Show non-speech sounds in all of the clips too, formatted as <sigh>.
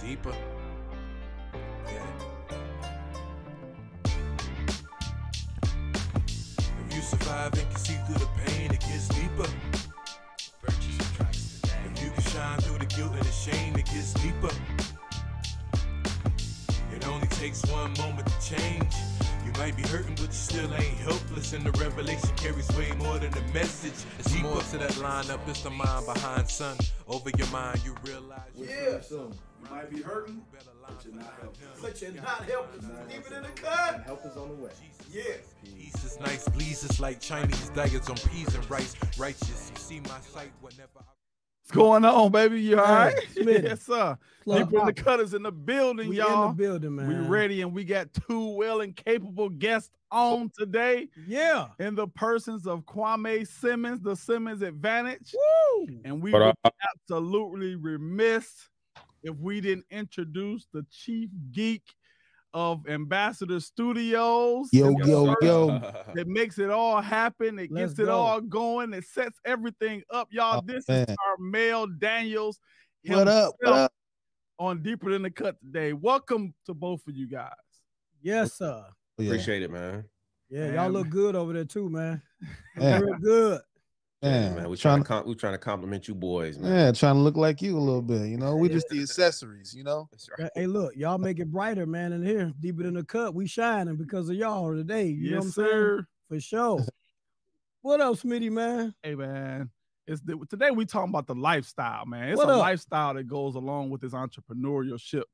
Deeper. Yeah. If you survive and can see through the pain, it gets deeper. If you can shine through the guilt and the shame, it gets deeper. It only takes one moment to change. You might be hurting, but you still ain't helpless. And the revelation carries way more than the message. It's more to that lineup. It's the mind behind sun. Over your mind, you realize. Yeah. You might be hurting, but you're not helpless. But you're <laughs> not helpless. Keep it in the cut. Help is on the way. Yeah. Peace is nice, please. It's like Chinese diets on peas and rice. Righteous, you see my sight whenever I. What's going on, baby? You all right? Smitty. <laughs> yes, sir. Club Deeper in the cutters in the building, We y'all. in the building, man. We ready, and we got two well and capable guests on today Yeah. in the persons of Kwame Simmons, the Simmons Advantage. Woo. And we What would absolutely remiss if we didn't introduce the chief geek of Mbassador Studios. Yo, yo, yo. That makes it all happen. It Let's gets it go. all going. It sets everything up, y'all. Oh, this man. is Tarmale Daniels. What up? What himself up? On Deeper Than the Cut today. Welcome to both of you guys. Yes, sir. Oh, yeah. Appreciate it, man. Yeah, Man, y'all look good over there too, man. <laughs> Man, Real good. Yeah, man, man. We trying, trying to com- we trying to compliment you boys, man. yeah, trying to look like you a little bit. You know, we just the accessories. You know, That's right. Hey, look, y'all make it brighter, man. In here, deeper than the cut, we shining because of y'all today. You know what I'm yes, saying? sir. For sure. <laughs> what up, Smitty, man? Hey man, it's the, today we talking about the lifestyle, man. It's What a up? lifestyle that goes along with this entrepreneurship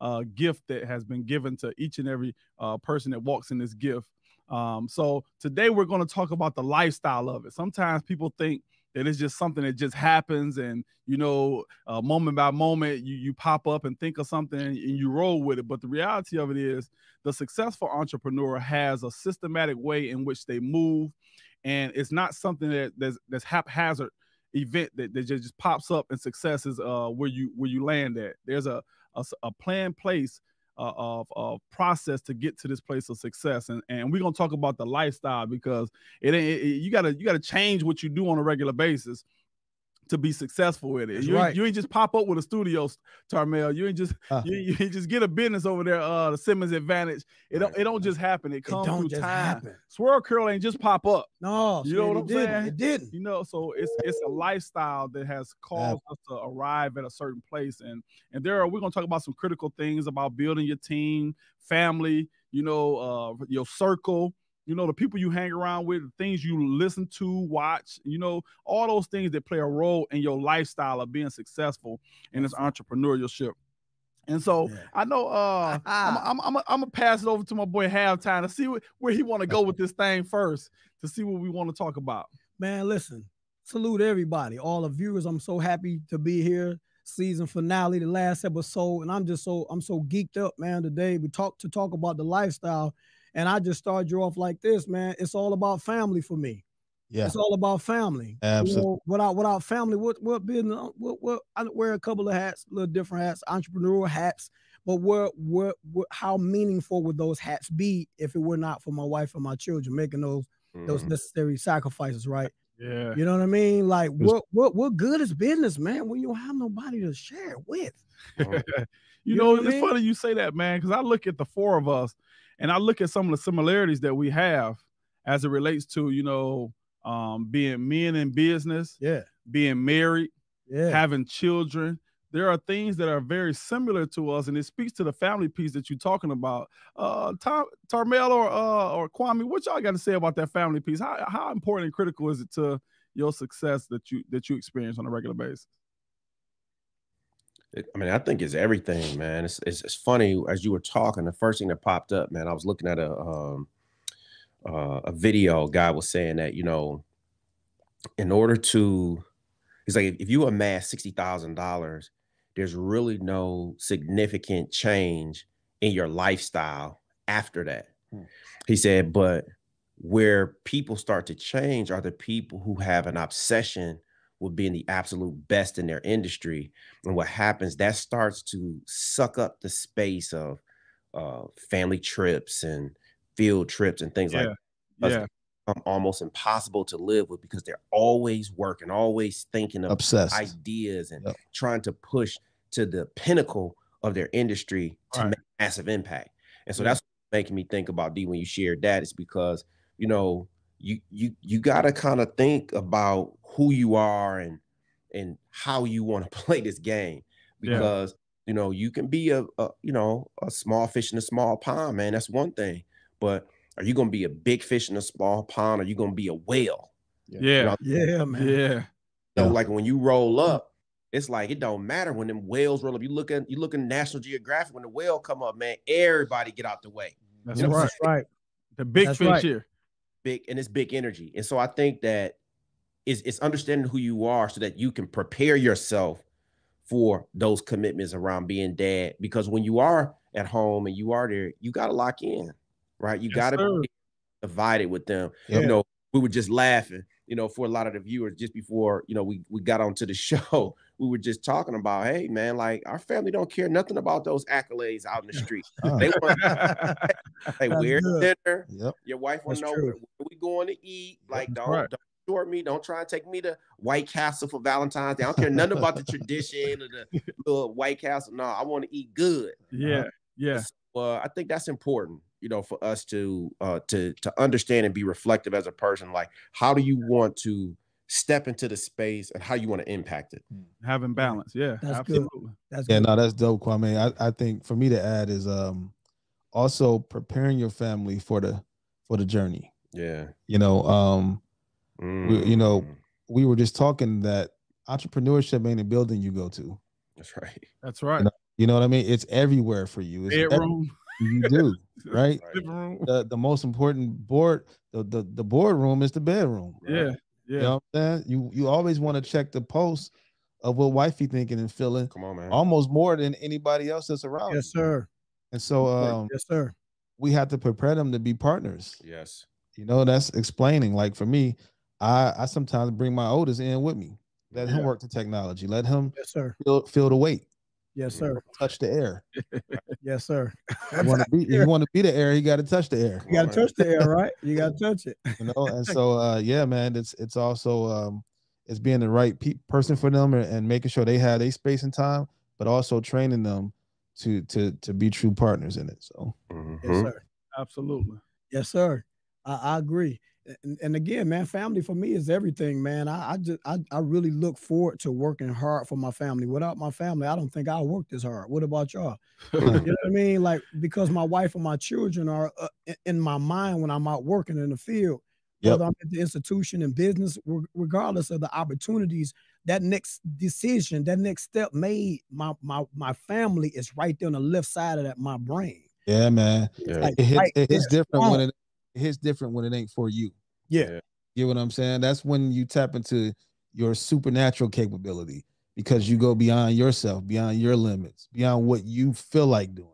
uh, gift that has been given to each and every uh, person that walks in this gift. Um, so today we're going to talk about the lifestyle of it. Sometimes people think that it's just something that just happens, and you know, uh, moment by moment, you you pop up and think of something and you roll with it. But the reality of it is, the successful entrepreneur has a systematic way in which they move and it's not something that that's, that's haphazard event that, that just, just pops up and success is uh where you where you land at there's a a planned place uh, of, of process to get to this place of success and, and we're gonna talk about the lifestyle because it ain't you gotta you gotta change what you do on a regular basis to be successful with it you, ain't- right. you ain't just pop up with a studio Tarmale you ain't just Uh. you, you ain't just get a business over there uh the Simmons advantage it don't it don't just happen it It comes don't through time happen. swirl curl ain't just pop up No, You know what I'm didn't. saying? It didn't. you know so it's it's a lifestyle that has caused us to arrive at a certain place and and there are we're going to talk about some critical things about building your team family you know uh your circle you know the people you hang around with the things you listen to watch you know all those things that play a role in your lifestyle of being successful in this entrepreneurship and so Yeah. I know uh I'm <laughs> I'm I'm I'm gonna pass it over to my boy halftime to see wh- where he want to go with this thing first to see what we want to talk about. Man, listen, salute everybody, all the viewers. I'm so happy to be here. Season finale, the last episode, and I'm just so I'm so geeked up, man. Today we talk to talk about the lifestyle, and I just started you off like this, man. It's all about family for me. yeah, It's all about family. You Absolutely. know, without without family, what what business? What what? I wear a couple of hats, little different hats, entrepreneurial hats. But what what what? How meaningful would those hats be if it were not for my wife and my children making those those Mhm. necessary sacrifices, right? Yeah. You know what I mean? Like what what what good is business, man, when you don't have nobody to share it with? <laughs> you, You know, know it's mean? funny you say that, man, because I look at the four of us and I look at some of the similarities that we have as it relates to, you know, um, being men in business, Yeah, being married, yeah. having children. There are things that are very similar to us, and it speaks to the family piece that you're talking about. Uh, Tar- Tarmale or uh, or Kwame, what y'all got to say about that family piece? How how important and critical is it to your success that you that you experience on a regular basis? I mean, I think it's everything, man. It's, it's it's funny as you were talking. The first thing that popped up, man, I was looking at a um, uh, a video. Guy was saying that you know, in order to, he's like, if you amass sixty thousand dollars, there's really no significant change in your lifestyle after that. Hmm. He said, but where people start to change are the people who have an obsession with being the absolute best in their industry. And what happens, that starts to suck up the space of uh, family trips and field trips and things like Yeah, us- yeah, become almost impossible to live with because they're always working, always thinking of Obsessed. ideas and Yep. trying to push to the pinnacle of their industry to Right. make massive impact. And so Yeah. that's making me think about D when you shared that is because you know you you you got to kind of think about who you are and and how you want to <laughs> play this game Yeah. because you know you can be a, a you know a small fish in a small pond man that's one thing but are you going to be a big fish in a small pond or are you going to be a whale Yeah. Yeah, man. Yeah. so Yeah. like when you roll up, it's like it don't matter when them whales roll up. You look at you look in National Geographic when the whale come up, man. Everybody get out the way. That's You know, right. Right. The big That's fish right. here. Big and it's big energy. And so I think that it's, it's understanding who you are so that you can prepare yourself for those commitments around being dad. Because when you are at home and you are there, you got to lock in, right? You Yes, got to be divided with them. Yep. You know, we were just laughing, you know, for a lot of the viewers just before, you know, we we got onto the <laughs> show. We were just talking about, hey man, like our family don't care nothing about those accolades out in the street. <laughs> Uh, They want <laughs> hey, That's where dinner? yep. Your wife to know true. where, where we going to eat. Like, don't, right. don't short me. Don't try and take me to White Castle for Valentine's Day. I don't care nothing about the tradition or the <laughs> little White Castle. No, I want to eat good. yeah. Yeah. Well, I think that's important, you know, for us to uh to to understand and be reflective as a person. Like, how do you want to step into the space and how you want to impact it? Having balance. Yeah. That's good. absolutely. That's Yeah, good. no, that's dope, Kwame. I, I think for me to add is um also preparing your family for the for the journey. Yeah. You know, um We- you know, Mm, we were just talking that entrepreneurship ain't a building you go to. that's right. That's right. You know what I mean? It's everywhere for you. It's Bedroom. you do, <laughs> right? Living room. The the most important board, the the, the boardroom is the bedroom. Yeah. Yeah. You know what I'm saying? You you always want to check the pulse of what wifey thinking and feeling Come on, man. almost more than anybody else that's around. Yes, sir. And so um yes, sir. we have to prepare them to be partners. yes. You know, that's explaining. Like for me, I I sometimes bring my oldest in with me. Let him work the technology. Let him Yes, sir. feel feel the weight, Yes, sir. touch the air. Yes, sir. You want to be you want to be the air, you got to touch the air. You got to Come touch the air, right? You got to <laughs> touch it. You know, and so <laughs> uh yeah, man, it's it's also um it's being the right pe- person for them and, and making sure they have their space and time, but also training them to to to be true partners in it. So Yes, Mhm. sir. Absolutely. Yes, sir. I, I agree. And, and again, man, family for me is everything, man. I, I just I, I really look forward to working hard for my family. Without my family, I don't think I'll work this hard. What about y'all? <laughs> you know what I mean? Like because my wife and my children are uh, in- in my mind when I'm out working in the field, Yep. whether I'm at the institution and business, regardless of the opportunities. That next decision, that next step made, my my my family is right there on the left side of that my brain. yeah, man. Yeah. Like It hits, right it hits different when it, it hits different when it ain't for you. Yeah. You know what I'm saying? That's when you tap into your supernatural capability because you go beyond yourself, beyond your limits, beyond what you feel like doing.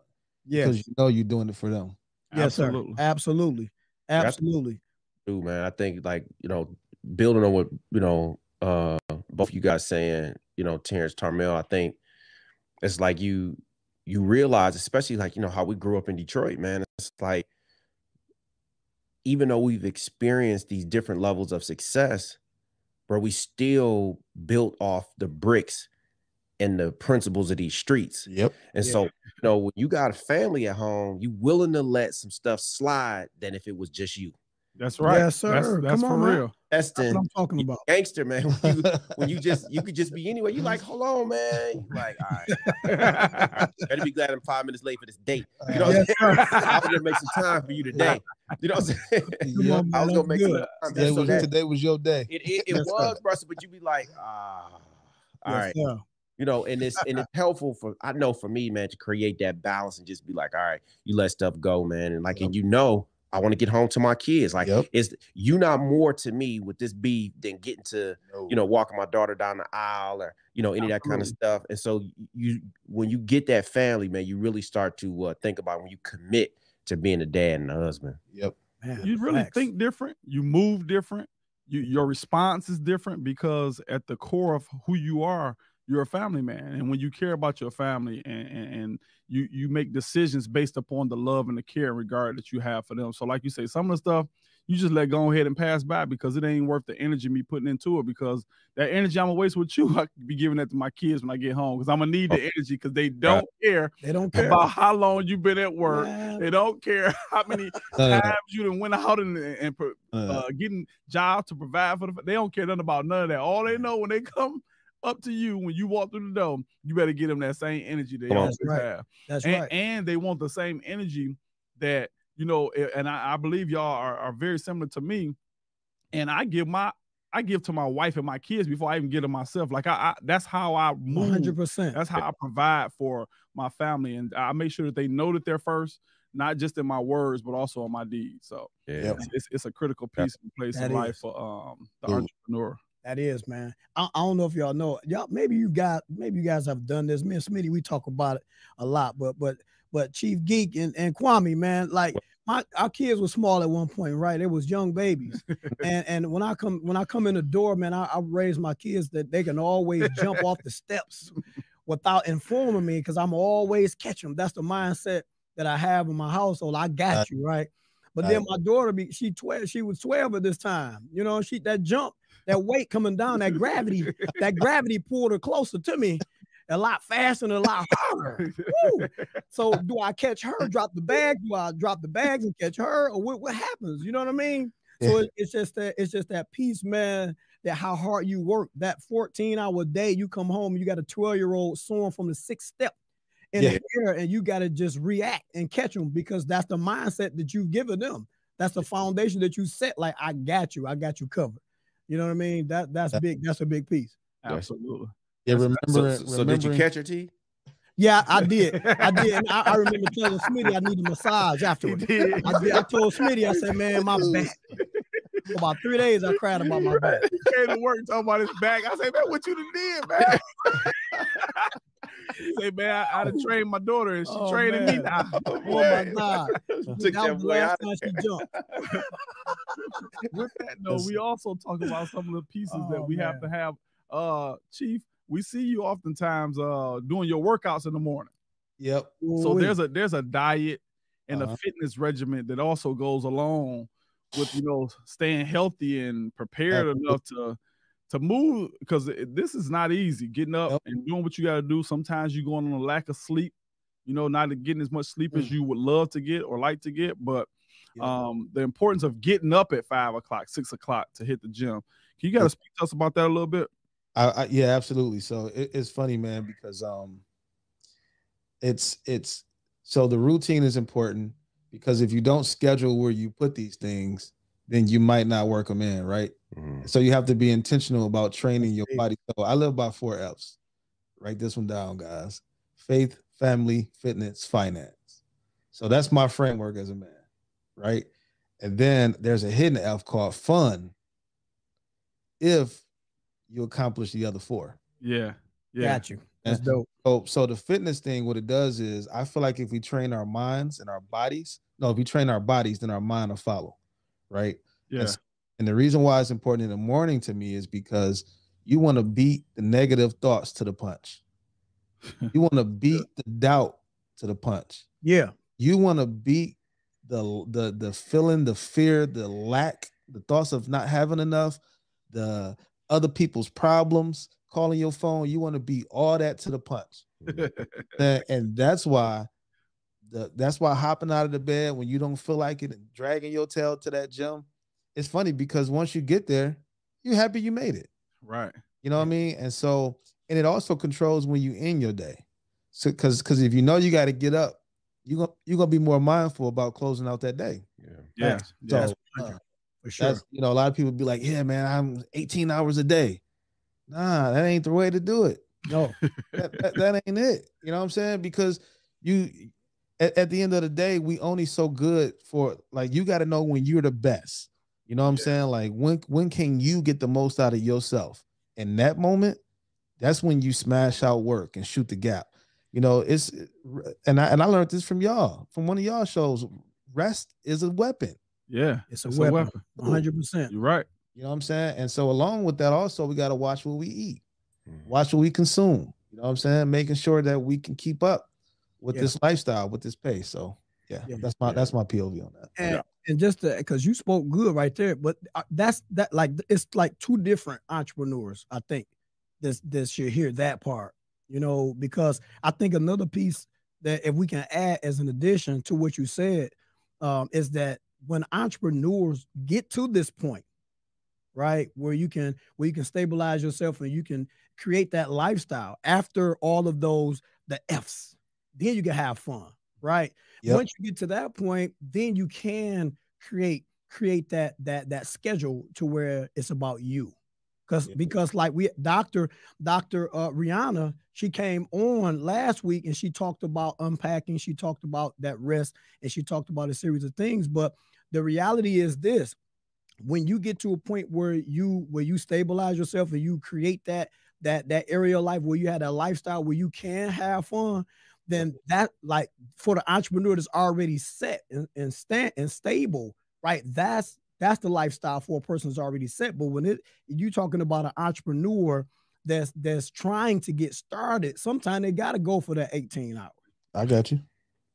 Yeah. Because you know you're doing it for them. Yes, Absolutely. sir. Absolutely. That's- Absolutely. too, man. I think like you know, building on what you know, uh, both you guys saying, you know, Terrence Tarmale. I think it's like you you realize, especially like you know how we grew up in Detroit, man. It's like even though we've experienced these different levels of success, bro, we still built off the bricks and the principles of these streets. Yep. And Yeah. so, you know, when you got a family at home, you willing to let some stuff slide than if it was just you. That's right. Yes, That's, sir. that's Come for on, man. Real. That's Destin, what I'm talking about. gangster, man. When you, when you just you could just be anywhere. You like, hold on, man. You like, all right. <laughs> Better be glad I'm five minutes late for this date. You know what I'm saying? <laughs> I was gonna make some time for you today. You know what I'm saying? Come Yep. I was gonna that's make some time. Today so was, that, today was your day. it, it, it Yes, sir. was, Russell, but you be like, ah, all Yes, right. sir. You know, and it's and it's helpful for I know for me, man, to create that balance and just be like, all right, you let stuff go, man. And like, and you know, I want to get home to my kids. Like, Yep. it's you not more to me with this beef than getting to you know, walking my daughter down the aisle or you know any of that kind of stuff. And so you when you get that family, man, you really start to uh, think about when you commit to being a dad and a husband. Yep. Man, you really facts. think different. You move different. You your response is different because at the core of who you are, you're a family man. And when you care about your family and, and, and you you make decisions based upon the love and the care and regard that you have for them. So, like you say, some of the stuff you just let go ahead and pass by because it ain't worth the energy me putting into it because that energy I'm gonna waste with you, <laughs> I could be giving that to my kids when I get home because I'm gonna need the energy because they don't care They don't care. about how long you've been at work. Man, They don't care <laughs> how many Uh, times you done went out and, and pro- uh, uh, getting jobs to provide for them They don't care nothing about none of that. All they know when they come up to you when you walk through the door, you better get them that same energy they Come always right. have That's and, right. and they want the same energy that you know and i, I believe y'all are, are very similar to me and i give my i give to my wife and my kids before i even give to myself like i, I that's how i move hundred percent. that's how i provide for my family and i make sure that they know that they're first not just in my words but also in my deeds so Yeah. It's, it's, it's a critical piece and place That in life is. for um the Ooh. entrepreneur That is, man. I, I don't know if y'all know. Y'all maybe you got maybe you guys have done this. Me and Smitty, we talk about it a lot, but but but Chief Geek and, and Kwame, man, like my our kids were small at one point, right? They was young babies. <laughs> and and when I come when I come in the door, man, I, I raise my kids that they can always jump off the steps without informing me because I'm always catch them. That's the mindset that I have in my household. I got you, right? But then my daughter be she 12, she was 12 at this time. You know, she that jump, that weight coming down, that gravity, that gravity pulled her closer to me a lot faster and a lot harder. So do I catch her, drop the bag? Do I drop the bags and catch her? Or what, what happens? You know what I mean? So it, it's just that it's just that piece, man, that how hard you work. That 14 hour day, you come home, you got a 12 year old soaring from the sixth step in Yeah. the air, and you got to just react and catch them because that's the mindset that you've given them. That's the foundation that you set. Like, I got you, I got you covered. You know what I mean? That that's Yeah. big. That's a big piece. absolutely yeah, remember, So, so, so did you catch your T? Yeah, I <laughs> did. I did. And I, I remember telling Smitty I need a massage afterwards. did. I, did. I told Smitty, I said, man, my back. For <laughs> about three days, I cried about my back. He came to work talking about his back. I say, man, what you done did, man? <laughs> Say, man, I, I done <laughs> trained my daughter and she Oh, training me now. <laughs> Oh my God. <laughs> Took That that was last time she jumped. With that, though, we also talk about some of the pieces that Oh, we have to have. Uh, Chief, we see you oftentimes uh doing your workouts in the morning. Yep. So there's a there's a diet and Uh-huh. a fitness regimen that also goes along with you know staying healthy and prepared enough to to move because this is not easy getting up and doing what you got to do. Sometimes you're going on a lack of sleep you know not getting as much sleep as Mm. you would love to get or like to get but um the importance of getting up at five o'clock six o'clock to hit the gym. Can you got to speak to us about that a little bit? I, I yeah, absolutely. So it, it's funny, man, because um, it's it's so the routine is important because if you don't schedule where you put these things, then you might not work them in, right? Mhm. So you have to be intentional about training your body. So I live by four F's. Write this one down, guys. Faith, family, fitness, finance. So that's my framework as a man, right? And then there's a hidden F called fun. If you accomplish the other four. yeah yeah Got you. That's dope. So, so the fitness thing, what it does is, I feel like if we train our minds and our bodies, no, if we train our bodies, then our mind will follow, right? yeah Yes. And the reason why it's important in the morning to me is because you want to beat the negative thoughts to the punch. <laughs> You want to beat the doubt to the punch. Yeah. You want to beat the the the feeling, the fear, the lack, the thoughts of not having enough, the other people's problems, calling your phone. You want to beat all that to the punch. <laughs> And, and that's why the that's why hopping out of the bed when you don't feel like it and dragging your tail to that gym, it's funny because once you get there, you're happy you made it. right You know what I mean? And so, and it also controls when you end your day. So because because if you know you got to get up, you gonna you're gonna be more mindful about closing out that day. Yeah. yeah, yeah. So That's uh, For sure. that's you know, a lot of people be like, Yeah, man, I'm 18 hours a day. Nah, that ain't the way to do it. No. that, that, that ain't it. You know what I'm saying? Because you at, at the end of the day, we only so good for like you got to know when you're the best. You know what I'm saying? Like when when can you get the most out of yourself? In that moment, that's when you smash out work and shoot the gap. You know, it's and I and I learned this from y'all, from one of y'all shows. Rest is a weapon. yeah It's a It's weapon. 100%. you're right You know what I'm saying? And so along with that, also we got to watch what we eat. Mhm. watch what we consume. You know what I'm saying? Making sure that we can keep up with Yeah. this lifestyle, with this pace. So yeah, Yeah. that's my Yeah. that's my POV on that. And, and just because you spoke good right there, but uh, that's that like it's like two different entrepreneurs. I think this this should hear that part, you know, because I think another piece that if we can add as an addition to what you said um, is that when entrepreneurs get to this point, right, where you can where you can stabilize yourself and you can create that lifestyle after all of those the F's, then you can have fun, right? Yep. Once you get to that point, then you can create create that that that schedule to where it's about you because because like we Dr. Dr. Uh, Rihanna, she came on last week and she talked about unpacking, she talked about that rest, and she talked about a series of things. But the reality is this: when you get to a point where you where you stabilize yourself and you create that that that area of life where you had a lifestyle where you can have fun, then that like for the entrepreneur that's already set and, and stand and stable, right? That's that's the lifestyle for a person that's already set. But when it you talking about an entrepreneur that's that's trying to get started, sometimes they gotta go for that 18 hours. I got you.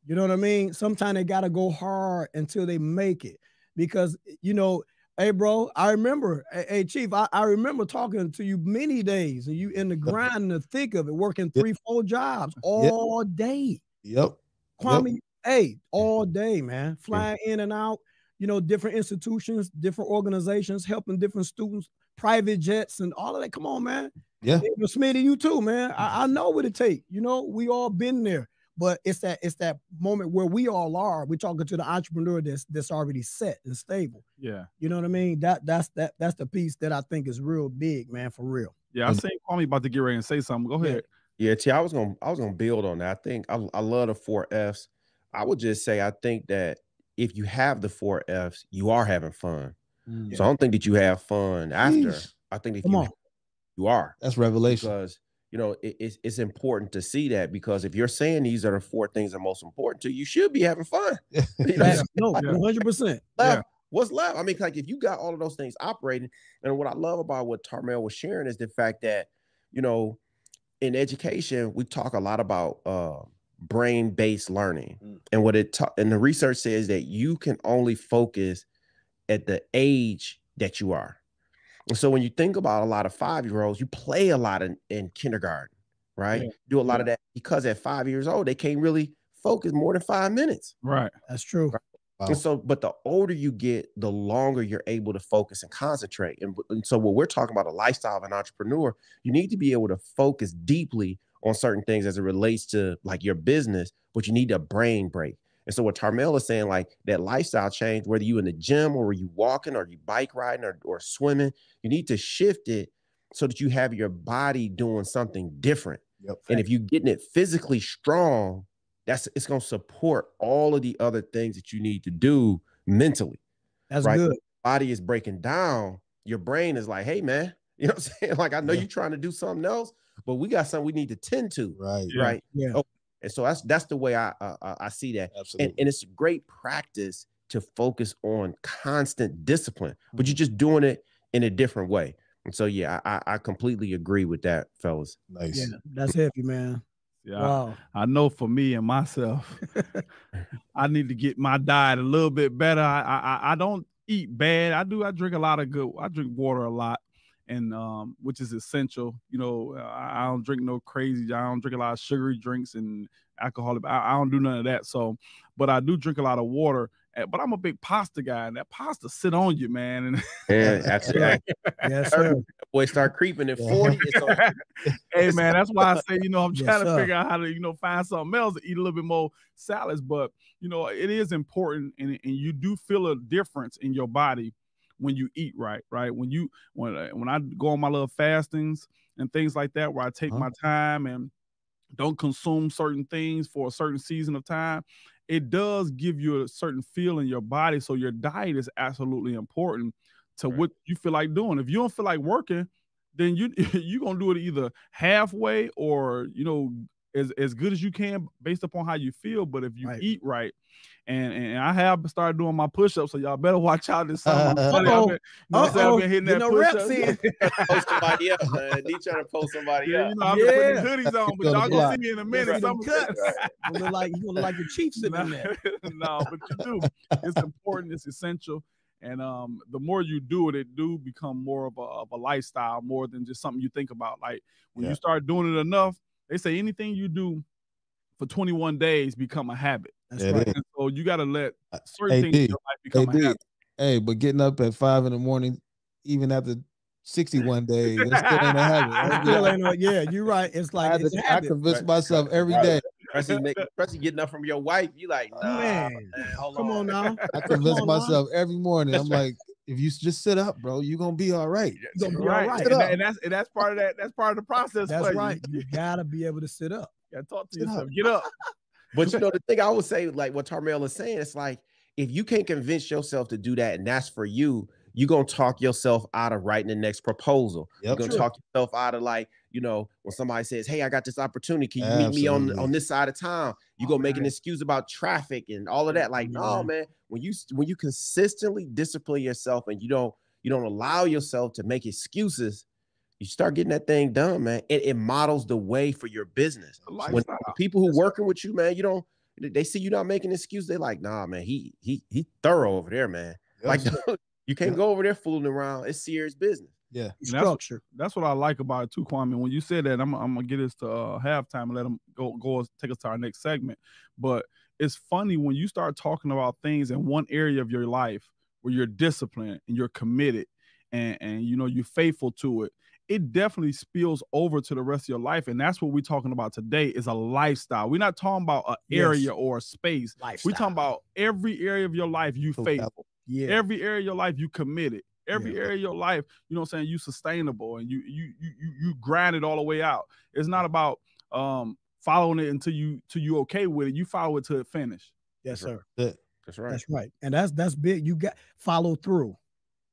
You know what I mean? Sometimes they gotta go hard until they make it. Because you know, hey bro, I remember, hey, Chief, I, I remember talking to you many days and you in the <laughs> grind in the thick of it, working three, yep. four jobs all yep. day. Yep. Kwame, yep. hey, <laughs> all day, man. Flying in and out you know, different institutions, different organizations, helping different students, private jets, and all of that. Come on, man. Yeah. It me you too, man. I, mm. I know what it takes. You know, we all been there. But it's that it's that moment where we all are. We're talking to the entrepreneur that's that's already set and stable. Yeah. You know what I mean? That that's that that's the piece that I think is real big, man, for real. Yeah, I seen Kwame about to get ready and say something. Go ahead. Yeah, T, I was gonna I was gonna build on that. I think I, I love the four F's. I would just say I think that if you have the four F's, you are having fun. Mm, so I don't think that you have fun after. Jeez. I think if Come you on. you are. That's revelation. Because you know it, it's it's important to see that because if you're saying these are the four things that are most important to you, you should be having fun. <laughs> you know, no, one hundred percent. What's left? I mean, like if you got all of those things operating, and what I love about what Tarmale was sharing is the fact that you know in education we talk a lot about uh, brain-based learning. Mm. And what it ta- and the research says that you can only focus at the age that you are. And so when you think about a lot of five-year-olds, you play a lot in, in kindergarten, right? Yeah. Do a lot yeah. of that because at five years old, they can't really focus more than five minutes. Right. That's true. Right? Wow. And so, but the older you get, the longer you're able to focus and concentrate. And, and so, what we're talking about a lifestyle of an entrepreneur, you need to be able to focus deeply on certain things as it relates to like your business, but you need a brain break. And so what Tarmale is saying, like that lifestyle change, whether you in the gym or you walking or you bike riding or, or swimming, you need to shift it so that you have your body doing something different. Yep. And if you're getting it physically strong, that's it's gonna support all of the other things that you need to do mentally. That's right? good. Body is breaking down. Your brain is like, hey man, <laughs> you know what I'm saying? Like I know yeah. you're trying to do something else, but we got something we need to tend to. Right. Right. Yeah. Oh, and so that's that's the way I uh, I see that. Absolutely. And, and it's great practice to focus on constant discipline, but you're mm-hmm. just doing it in a different way. And so yeah, I, I completely agree with that, fellas. Nice. Yeah, that's heavy, man. Yeah, wow. I, I, know for me and myself, <laughs> I need to get my diet a little bit better. I, I I don't eat bad. I do. I drink a lot of good. I drink water a lot and um, which is essential. You know, I, I, don't drink no crazy. I don't drink a lot of sugary drinks and alcohol. I, I, don't do none of that. So, but I do drink a lot of water. Eh, but I'm a big pasta guy, and that pasta sit on you, man. And <laughs> yeah, absolutely. yes, sir. <laughs> Boy, start creeping at 40. <laughs> hey, man, that's why I say, you know, I'm trying yes, to figure out how to, you know, find something else to eat a little bit more salads. But you know, it is important, and, and you do feel a difference in your body when you eat right, right? When you when uh, when I go on my little fastings and things like that, where I take huh? my time and don't consume certain things for a certain season of time, it does give you a certain feel in your body. So your diet is absolutely important to right. what you feel like doing. If you don't feel like working, then you <laughs> you're gonna do it either halfway or you know as, as good as you can based upon how you feel. But if you Right. eat right, and and I have started doing my push-ups, so y'all better <laughs> watch out this summer. I'm telling you, I've Uh-oh. been, you know what I'm saying? I've been hitting Get that no push-ups. in. Post somebody up, man. He trying to post somebody Yeah, up. you know, I'm putting hoodies on, but y'all gonna see me in a Get minute. some Some cuts. You look like you look like the Chiefs sitting in there. <laughs> no, but you do. It's important. It's essential. And um, the more you do it, it do become more of a, of a lifestyle, more than just something you think about. Like when Yeah. you start doing it enough, they say anything you do for 21 days become a habit. That's Yeah, it right. is. So you got to let Uh, certain hey, things in your life Hey, become a D, habit. hey, but getting up at five in the morning, even after 61 days, that still ain't a habit. <laughs> I, Still ain't no- yeah, you're right. It's like I, it's to- a I habit. convince Right. myself every Right. day. Especially, especially getting up from your wife. You like, nah, Man, man, hold Come on now. I convince on now. myself every morning. That's I'm right. like, if you just sit up, bro, you're gonna be all right. You gonna be Right. all right. And, that- and that's and that's part of that. That's part of the process. That's for right. You gotta be able to sit up. You gotta talk to Sit up. yourself. Get up. <laughs> But you know, the thing I would say, like what Tarmale is saying, it's like if you can't convince yourself to do that and that's for you, you're gonna talk yourself out of writing the next proposal. Yep. You're gonna Sure. talk yourself out of like, you know, when somebody says, Hey, I got this opportunity. Can you meet me on on this side of town? You go make an excuse about traffic and all of that. Like, no, man, when you when you consistently discipline yourself and you don't you don't allow yourself to make excuses, you start getting that thing done, man. It, it models the way for your business when people who working with you, man, you don't they see you not making an excuse. They're like, nah, man, he he he thorough over there, man. Like <laughs> you can't Yep. go over there fooling around. It's serious business. Yeah, that's- Structure. That's what I like about it too, Kwame. When you said that, I'm, I'm gonna get us to uh, halftime and let them go go take us to our next segment. But it's funny when you start talking about things in one area of your life where you're disciplined and you're committed and and you know you're faithful to it. It definitely spills over to the rest of your life, and that's what we're talking about today. Is a lifestyle. We're not talking about an Yes. area or a space. Lifestyle. We're talking about every area of your life you faithful yeah. every area of your life you committed every Yeah. area of your life you know what i'm saying you sustainable and you you you you, you grind it all the way out it's not about um following it until you till you okay with it you follow it till it finish yes, sir. that That's right. That's right. And that's that's big. You got follow through.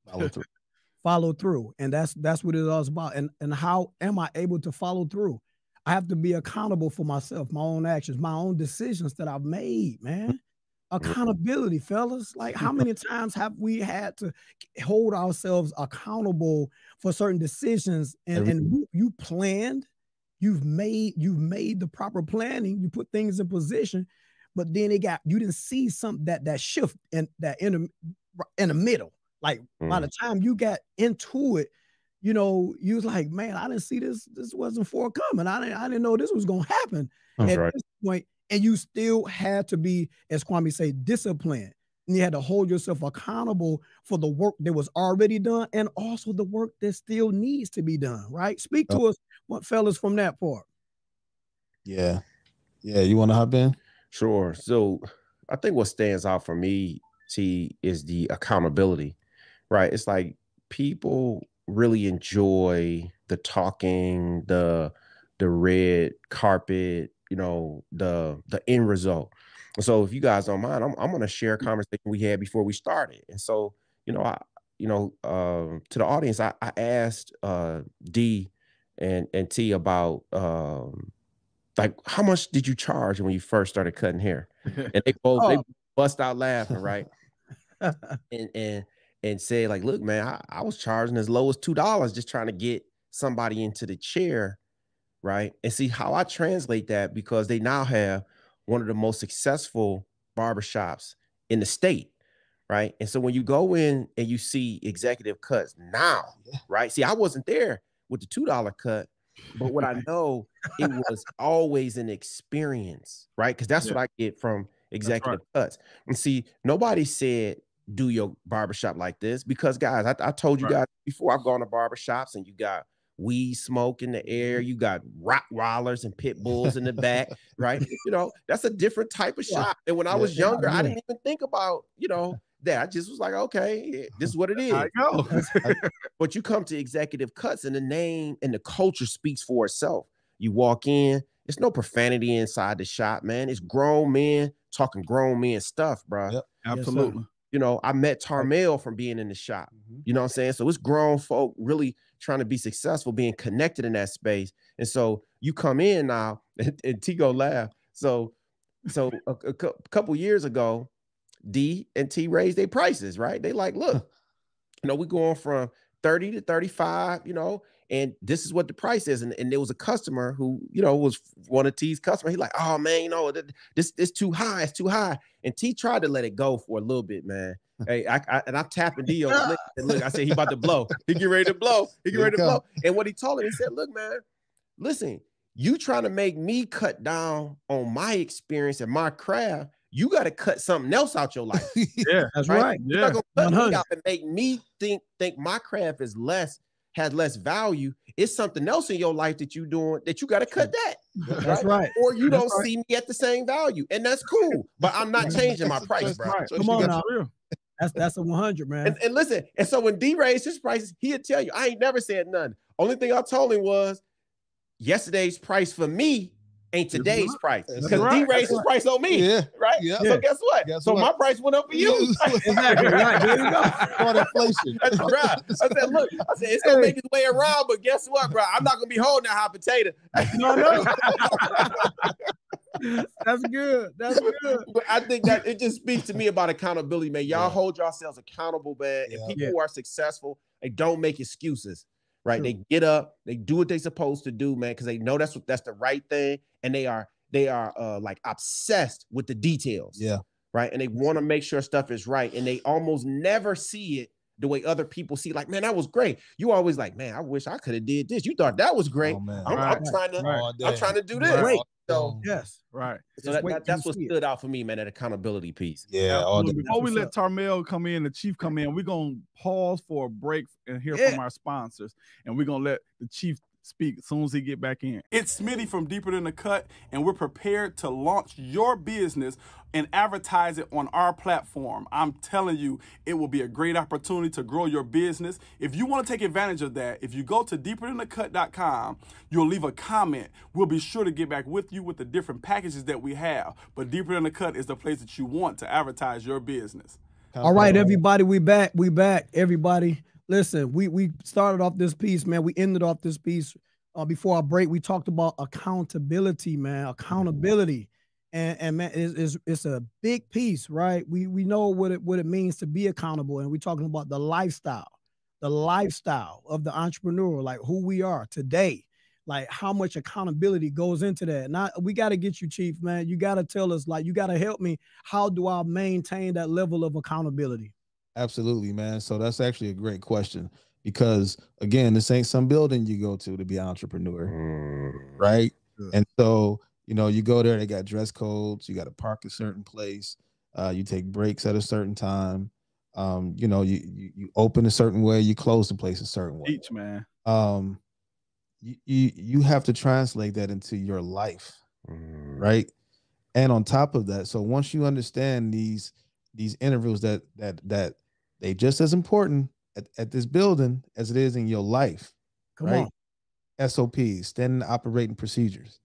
follow through. <laughs> follow through and that's that's what it all about and and how am i able to follow through i have to be accountable for myself my own actions my own decisions that i've made man accountability fellas like how many times have we had to hold ourselves accountable for certain decisions and and you, you planned you've made you've made the proper planning you put things in position but then it got you didn't see something that that shift and that in the in the middle like by Mm. the time you got into it, you know, you was like, man, I didn't see this. This wasn't forthcoming. I didn't. I didn't know this was gonna happen That's at right. this point. And you still had to be, as Kwame say, disciplined. And you had to hold yourself accountable for the work that was already done and also the work that still needs to be done. Right? Speak to us, what fellas, from that part. Yeah, yeah. You want to hop in? Sure. So I think what stands out for me, T, is the accountability, right? It's like people really enjoy the talking, the the red carpet, you know, the the end result. And so if you guys don't mind, I'm I'm gonna share a conversation we had before we started. And so, you know, I you know, um, to the audience, I, I asked uh D and and T about um like how much did you charge when you first started cutting hair? <laughs> And they both they Oh. bust out laughing, right? <laughs> and and and said like, look, man, I, I was charging as low as two dollars just trying to get somebody into the chair, right? And see how I translate that because they now have one of the most successful barbershops in the state, right? And so when you go in and you see executive cuts now, right? See, I wasn't there with the two dollar cut, but what I <laughs> know it was always an experience, right? Because that's Yeah. what I get from executive cuts. And see, nobody said do your barbershop like this because guys, I, I told you Right. guys before I've gone to barbershops and you got weed smoke in the air, you got Rottweilers and pit bulls in the back, right? <laughs> You know, that's a different type of Yeah. shop. And when I was younger, I didn't even think about, you know, that. I just was like, okay, this is what it is. <laughs> I go. But you come to executive cuts and the name and the culture speaks for itself. You walk in, there's no profanity inside the shop, man. It's grown men talking grown men stuff, bro. Yep. Absolutely. You know, I met Tarmale from being in the shop. You know what I'm saying? So it's grown folk really trying to be successful, being connected in that space. And so you come in now, <laughs> and, and T go laugh. So, so a, a couple years ago, D and T raised their prices, right? They like, look, you know, we going from 30 to 35, you know, and this is what the price is. And, and there was a customer who, you know, was one of T's customer. He like, oh man, you know, this is too high, it's too high. And T tried to let it go for a little bit, man. Hey, I, I and I'm tapping D on <laughs> and look, I said he about to blow. He get ready to blow. He get ready to blow. And what he told him, he said, look, man, listen, you trying to make me cut down on my experience and my craft you got to cut something else out your life. <laughs> yeah, that's right. right. You're yeah. not gonna cut me out and make me think think my craft is less has less value. It's something else in your life that you doing that you got to cut that. That's right. right. Or you that's don't right. see me at the same value, and that's cool. But I'm not changing my price, bro. Right. Come on now. That's that's a 100, man. And, and, listen, and so when D raised his prices, he'll tell you, I ain't never said none. Only thing I told him was yesterday's price for me ain't today's price because right. D raised his right. price on me. Yeah. Right. Yeah. So guess what? Guess so what? my price went up for you. <laughs> exactly. Right. There you go. For inflation. That's right. I said, look, I said it's gonna make its way around, but guess what, bro? I'm not gonna be holding that hot potato. no, no. <laughs> <laughs> <laughs> That's good. That's good. But I think that it just speaks to me about accountability, man. Y'all yeah. hold yourselves accountable, man. Yeah. If people yeah. are successful, they don't make excuses right? True. They get up, they do what they're supposed to do, man, because they know that's what that's the right thing, and they are they are uh like obsessed with the details. Yeah. Right. And they want to make sure stuff is right. And they almost never see it the way other people see, like, man, that was great. You always like, man, I wish I could have did this. You thought that was great. Oh, I'm, right. I'm, trying to, right. I'm trying to do this. Right. So yes, right. So that, that, that's what stood it. out for me, man. That accountability piece. Yeah. Before we let Tarmale come in, the chief come in, we're gonna pause for a break and hear yeah. from our sponsors, and we're gonna let the chief speak as soon as he get back in. It's Smitty from Deeper Than the Cut, and we're prepared to launch your business and advertise it on our platform. I'm telling you, it will be a great opportunity to grow your business. If you want to take advantage of that, if you go to deeperthanthecut.com, you'll leave a comment. We'll be sure to get back with you with the different packages that we have. But Deeper Than the Cut is the place that you want to advertise your business. All right, everybody, we back. We back. Everybody, listen. We we started off this piece, man. We ended off this piece uh, before our break. We talked about accountability, man. Accountability and and man, it's, it's, it's a big piece, right? We we know what it what it means to be accountable, and we're talking about the lifestyle, the lifestyle of the entrepreneur, like who we are today, like how much accountability goes into that. Now we got to get you, Chief, man. You got to tell us, like, you got to help me. How do I maintain that level of accountability? Absolutely, man. So that's actually a great question because again, this ain't some building you go to to be an entrepreneur, mm. right? And so you know, you go there, they got dress codes, you got to park a certain place, uh, you take breaks at a certain time. Um, you know, you, you, you open a certain way, you close the place a certain way. Each man. Um, you, you you have to translate that into your life, mm. right? And on top of that, so once you understand these these interviews that that that they just as important at, at this building as it is in your life. Come right? on. SOPs, standard operating procedures.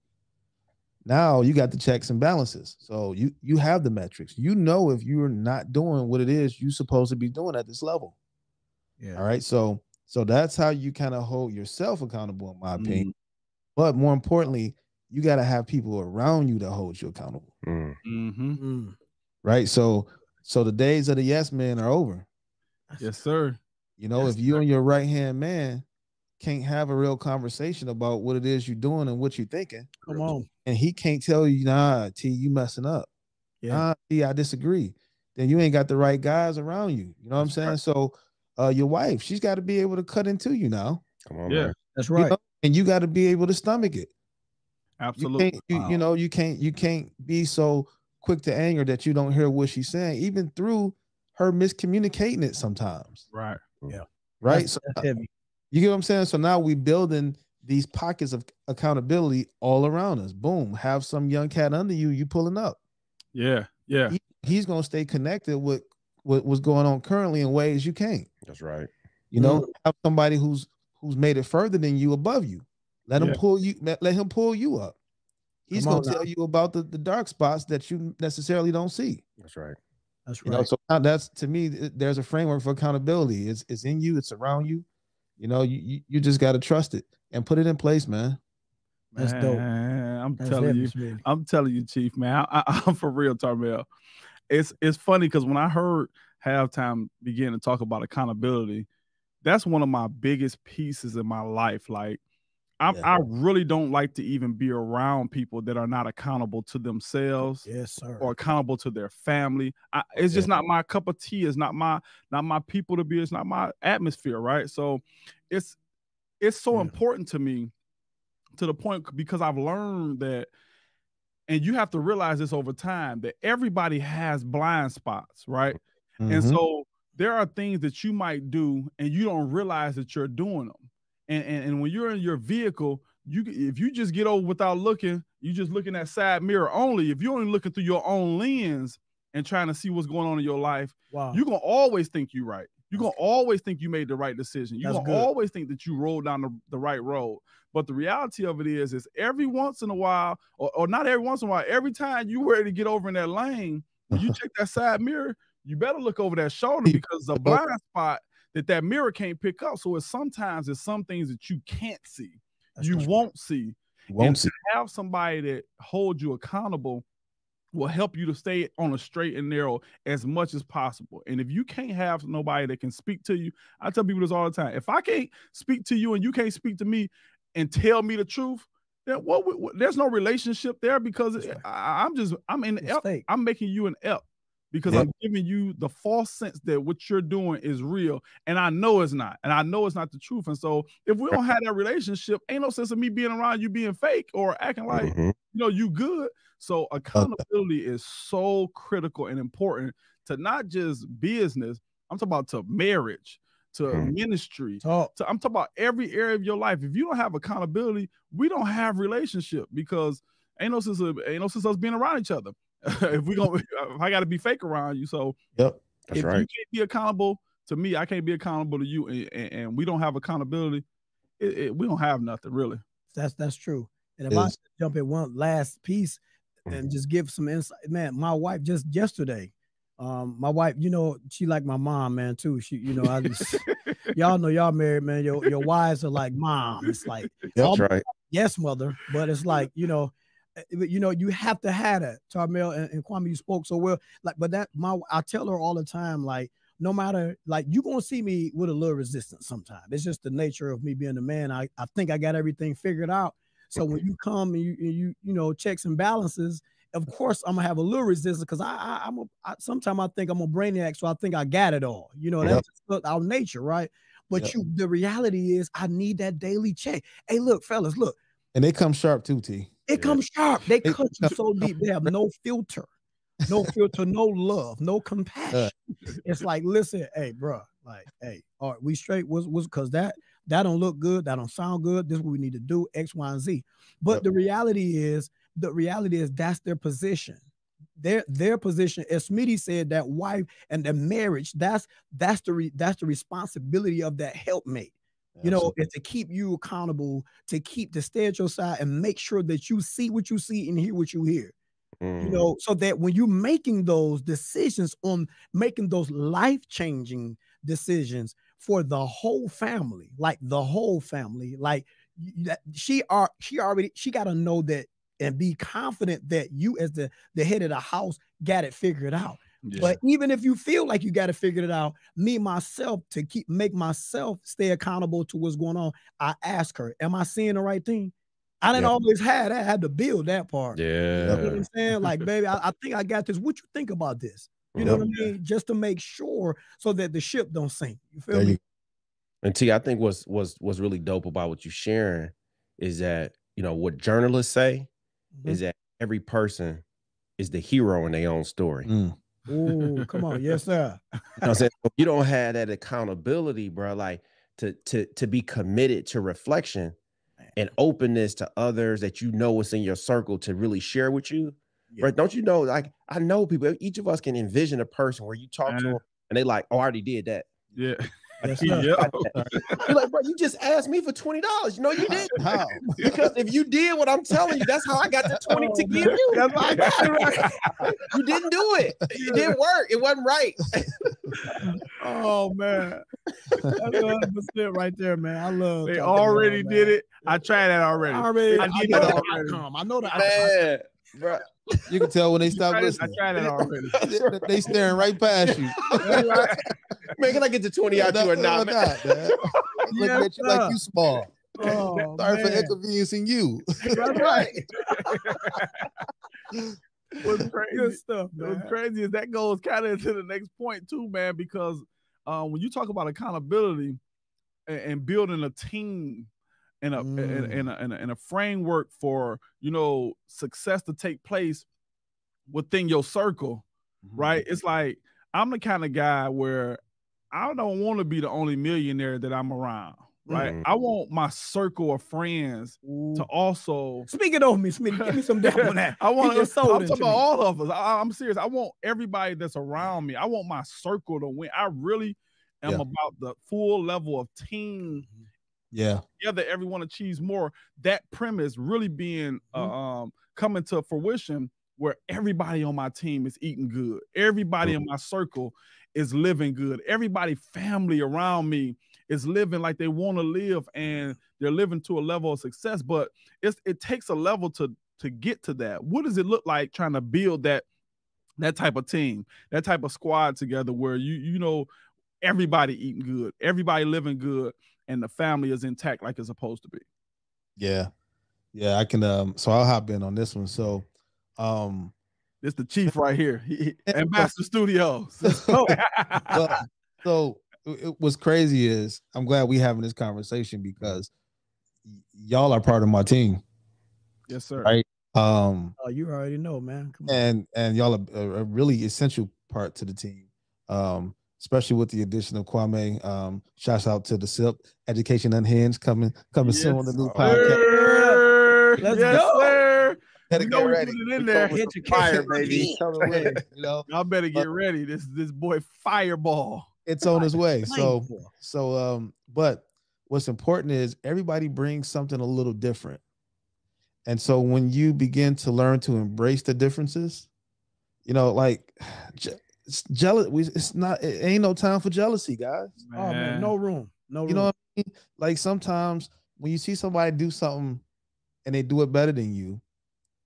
Now you got the checks and balances. So you you have the metrics. You know if you're not doing what it is you're supposed to be doing at this level. Yeah. All right. So so that's how you kind of hold yourself accountable, in my opinion. But more importantly, you got to have people around you to hold you accountable. Mm. Mm-hmm. Mm. Right. So so the days of the yes men are over. Yes, sir. You know, yes, if you and your right hand man can't have a real conversation about what it is you're doing and what you're thinking. Come on. And he can't tell you, nah, T, you messing up. Yeah. Nah, T, I disagree. Then you ain't got the right guys around you. You know what I'm saying? Right. So uh your wife, she's got to be able to cut into you now. Come on, yeah, man. that's right. You know? And you got to be able to stomach it. Absolutely. You, wow. you, you know, you can't you can't be so quick to anger that you don't hear what she's saying, even through her miscommunicating it sometimes. Right. Yeah. Right. That's, so that's heavy. You get what I'm saying? So now we building these pockets of accountability all around us. Boom, have some young cat under you, you pulling up. Yeah, yeah. He, he's gonna stay connected with what what's going on currently in ways you can't. That's right. You know, mm-hmm. have somebody who's who's made it further than you above you. Let yeah. him pull you, let him pull you up. He's gonna tell you about the, the dark spots that you necessarily don't see. That's right. That's right. You know, so that's to me, there's a framework for accountability. It's it's in you, it's around you. You know, you you just got to trust it and put it in place, man. That's dope. Man, I'm That's telling you, Smitty. I'm telling you, Chief, man. I, I, I'm for real, Tarmale. It's it's funny because when I heard halftime begin to talk about accountability, that's one of my biggest pieces in my life. Like, I Yeah. I really don't like to even be around people that are not accountable to themselves Yes, sir. or accountable to their family. I, it's just not my cup of tea. It's not my not my people to be. It's not my atmosphere, right? So, it's it's so Yeah. important to me to the point because I've learned that, and you have to realize this over time that everybody has blind spots, right? And Mhm. so there are things that you might do and you don't realize that you're doing them. And, and, and when you're in your vehicle, you if you just get over without looking, you're just looking at side mirror only. If you're only looking through your own lens and trying to see what's going on in your life, wow. you're gonna always think you're right. You're gonna always think you made the right decision. You're That's gonna good. always think that you rolled down the, the right road. But the reality of it is, is every once in a while, or, or not every once in a while, every time you ready to get over in that lane, when you <laughs> check that side mirror, you better look over that shoulder because the blind spot that that mirror can't pick up. So it's sometimes it's some things that you can't see, That's you won't see, Won't and see. to have somebody that holds you accountable will help you to stay on a straight and narrow as much as possible. And if you can't have nobody that can speak to you, I tell people this all the time. If I can't speak to you and you can't speak to me and tell me the truth, then what, what- what- there's no relationship there because right. I, I'm just I'm in It's F, fake. I'm making you an F because Yep. I'm giving you the false sense that what you're doing is real, and I know it's not, and I know it's not the truth. And so, if we don't have that relationship, ain't no sense of me being around you being fake or acting like Mhm. you know you good. So accountability is so critical and important to not just business. I'm talking about to marriage, to Mhm. ministry. Talk. To, I'm talking about every area of your life. If you don't have accountability, we don't have relationship because ain't no sense of ain't no sense us being around each other. <laughs> if we gonna if I got to be fake around you, so Yep. That's if you can't be accountable to me, I can't be accountable to you, and, and, and we don't have accountability. It, it- we don't have nothing really. That's that's true. And if I jump in one last piece Mm-hmm. and just give some insight, man, my wife just yesterday, um, my wife, you know, she like my mom, man, too. She, you know, I just <laughs> y'all know y'all married, man. Your your wives are like mom. It's like That's right. yes, mother, but it's like you know, but, Eh, eh, you know, you have to have that. Tarmale and, and Kwame, you spoke so well. Like, but that my I tell her all the time, like, no matter like you gonna see me with a little resistance sometimes. It's just the nature of me being a man. I, I think I got everything figured out. So when you come and you and you you know checks and balances, of course I'm gonna have a little resistance because I, I I'm a I, sometimes I think I'm a brainiac, so I think I got it all. You know, that's just our nature, right? But Yep. you the reality is I need that daily check. Hey, look, fellas, look, And they come sharp too, T. it Yeah. comes sharp. They It cut you so deep. They have no filter, no filter, no love, no compassion. Uh. It's like, listen, hey, bro, like, hey, all right, we straight was was because that that don't look good, that don't sound good. This is what we need to do, X, Y, and Z. But Yep. the reality is, the reality is that's their position. Their their position, as Smitty said, that wife and the marriage, that's that's the re, that's the responsibility of that helpmate you know, is to keep you accountable, to keep to stay at your side and make sure that you see what you see and hear what you hear. You Mhm. know, so that when you're making those decisions on making those life-changing decisions for the whole family, like the whole family, like that she are she already she got to know that and be confident that you as the the head of the house got it figured out. But even if you feel like you got to figure it out, me myself to keep make myself stay accountable to what's going on, I ask her, "Am I seeing the right thing?" I didn't Yeah. always have that. I had to build that part. You know what Yeah. I'm saying? Like, <laughs> baby, I, I think I got this. What you think about this? You know what I mean? Just to make sure so that the ship don't sink. You feel There me? you And T, I think what's was was really dope about what you sharing is that you know what journalists say Mhm. is that every person is the hero in their own story. Mm. Ooh, come on, yes, sir. You know saying? You don't have that accountability, bro, like to to to be committed to reflection and openness to others that you know what's in your circle to really share with you. Yeah. Right? Don't you know? Like I know people, each of us can envision a person where you talk to Uh. them and they like, oh, I already did that. Yeah. <laughs> Yes. Yeah. You're like, bro, you just asked me for twenty dollars. You know you didn't. How? <laughs> Because if you did what I'm telling you, that's how I got the 20 to oh, give you. That's why I got it right. You didn't do it. It didn't work. It wasn't right. <laughs> Oh man, that's 100 percent right there, man. I love. They talking about already did man. it. I tried that already. I already. I I, know that the already. outcome. I know the outcome. Man, bro. You can tell when they stop tried it- I listening. tried it already. <laughs> They, they staring right past you. <laughs> Man, can I get to 20 out you or not, man? not, man. Looking Yes, at you like you small. <laughs> Oh, Sorry for inconveniencing you. That's right. What's crazy? Good stuff, What's crazy is that goes kind of into the next point too, man. Because um, when you talk about accountability and, and building a team and a, and, Mm. and, a, and, a, and a framework for you know success to take place within your circle, right? It's like I'm the kind of guy where I don't want to be the only millionaire that I'm around, right? Mhm. I want my circle of friends to also Speak it over me, Smitty. Give me some depth on that. <laughs> I want to. I'm talking about me. all of us. I, am serious. I want everybody that's around me. I want my circle to win. I really am Yeah. about the full level of team Yeah. together. Everyone achieves more. That premise really being uh, Mm-hmm. um coming to fruition, where everybody on my team is eating good. Everybody in my circle is living good. Everybody, family around me is living like they want to live, and they're living to a level of success. But it's it takes a level to to get to that. What does it look like trying to build that that type of team, that type of squad together, where you you know everybody eating good, everybody living good, and the family is intact like it's supposed to be. Yeah. Yeah. I can um so I'll hop in on this one. So um This the chief right here, He- he- <laughs> Mbassador Studios. <laughs> well, <laughs> so it, it- what's crazy is I'm glad we having this conversation because y'all are part of my team. yes, sir. Right. Um Oh, you already know, man. Come on. and and y'all are a, a really essential part to the team. Um, especially with the addition of Kwame. Um, shouts out to the SIP Education Unhinged coming coming soon on the new podcast. Let's yes, go. sir. Better You get know we ready. put it in We there. coming with Education fire, baby. Coming with it, you know, <laughs> Y'all better get ready. This this boy Fireball. it's on its way. So so um, but what's important is everybody brings something a little different. And so when you begin to learn to embrace the differences, you know, like <sighs> je- it's jealous. We it's not. It ain't no time for jealousy, guys. Oh man, no room. No room. You know what I mean? Like sometimes when you see somebody do something and they do it better than you,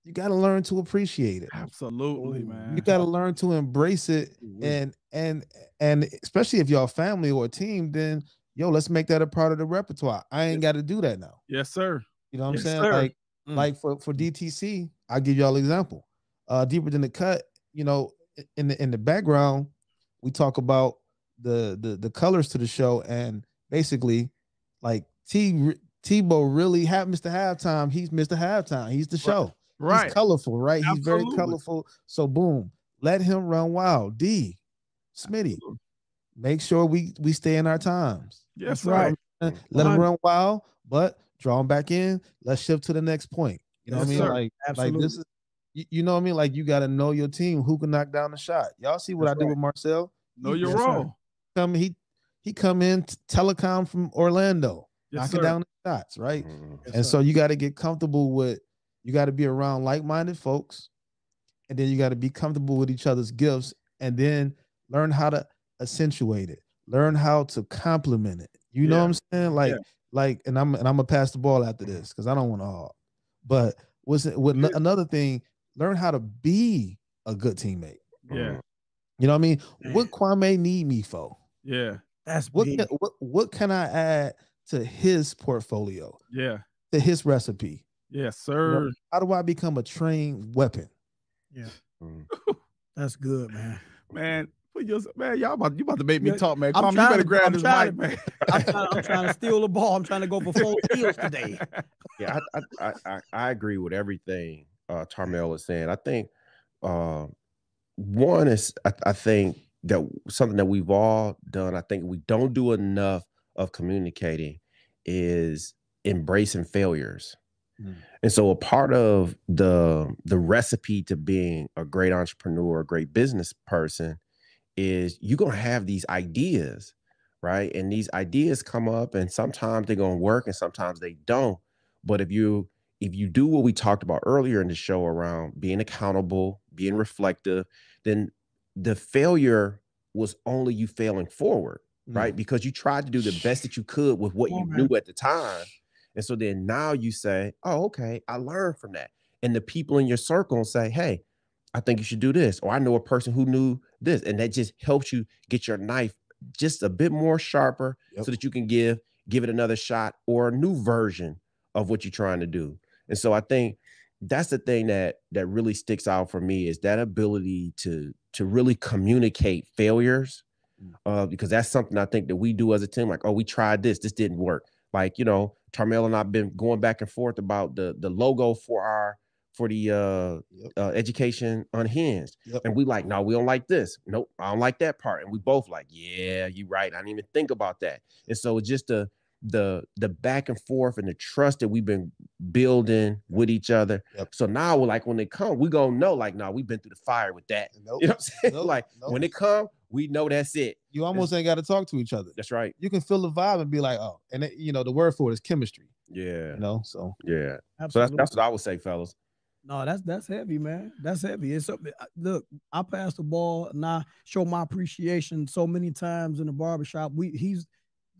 you got to learn to appreciate it. Absolutely, Ooh. man. You got to learn to embrace it, and and and especially if you're a family or a team, then yo, let's make that a part of the repertoire. I ain't got to do that now. yes, sir. You know what Yes, I'm saying? sir. Like Mm. like for for DTC, I'll give y'all an example. Uh, deeper than the cut. You know, i- in the in the background, we talk about the the the colors to the show, and basically, like T Tebow really had Mr. Halftime. He's Mr. Halftime. He's the show. Right. He's colorful, right? He's very colorful. So boom, let him run wild. D, Smitty, make sure we we stay in our times. Yes, That's right. Uh, Let him run wild, but draw him back in. Let's shift to the next point. You know Yes, what I mean? sir. Like, Absolutely. like this is you, you know what I mean? Like you got to know your team who can knock down the shot. Y'all see what That's I did right. with Marcel? Know He your Yes, sir. role. come he he come in t- telecom from Orlando, Yes, knocking sir. down the shots, right? Mhm. Yes, and sir. so you got to get comfortable with you got to be around like-minded folks and then you got to be comfortable with each other's gifts and then learn how to accentuate it learn how to complement it you know what i'm saying like Yeah. like and i'm and i'm gonna pass the ball after this because i don't want to hog but what's it with Yeah. another thing learn how to be a good teammate Yeah. you know what i mean Man. what kwame need me for Yeah. That's what can, what, what can i add to his portfolio Yeah. to his recipe Yes, you know, sir. how do I become a trained weapon? Mhm. <laughs> That's good, man. Man, put your man, y'all about you about to make me talk, man. I'm Come on, you better to, grab I'm this trying mic, man. I'm trying, I'm trying to steal the ball. I'm trying to go for four <laughs> steals today. Yeah, I, I, I, I, I agree with everything uh, Tarmale is saying. I think uh, one is I, I think that something that we've all done. I think we don't do enough of communicating is embracing failures. Mm. And so a part of the the recipe to being a great entrepreneur, a great business person is you're going to have these ideas, right? And these ideas come up, and sometimes they're gonna work, and sometimes they don't. But if you if you do what we talked about earlier in the show around being accountable, being reflective, then the failure was only you failing forward, right? Mm. Because you tried to do the best that you could with what you knew at the time. And so then now you say, oh, okay, I learned from that. And the people in your circle say, hey, I think you should do this. Or I know a person who knew this. And that just helps you get your knife just a bit more sharper Yep. so that you can give give it another shot or a new version of what you're trying to do. And so I think that's the thing that that really sticks out for me is that ability to to really communicate failures Mm. uh, because that's something I think that we do as a team. Like, oh, we tried this, this didn't work. Like, you know, Tarmale and I've been going back and forth about the the logo for our for the uh, Yep. uh education unhinged, Yep. and we like, no, we don't like this. Nope, I don't like that part. And we both like, yeah, you're right. I didn't even think about that. And so just the the the back and forth and the trust that we've been building with each other. Yep. So now we're like, when they come, we gonna know, like, no, we've been through the fire with that. <laughs> Nope. You know what I'm saying? Nope, like nope. when it come, we know that's it. You almost ain't got to talk to each other. That's right. You can feel the vibe and be like, oh, and it, you know the word for it is chemistry. Yeah. You know, so Yeah. Absolutely. So that's that's what I would say, fellas. No, that's that's heavy, man. That's heavy. It's something. Uh, look, I pass the ball and I show my appreciation so many times in the barbershop. We he's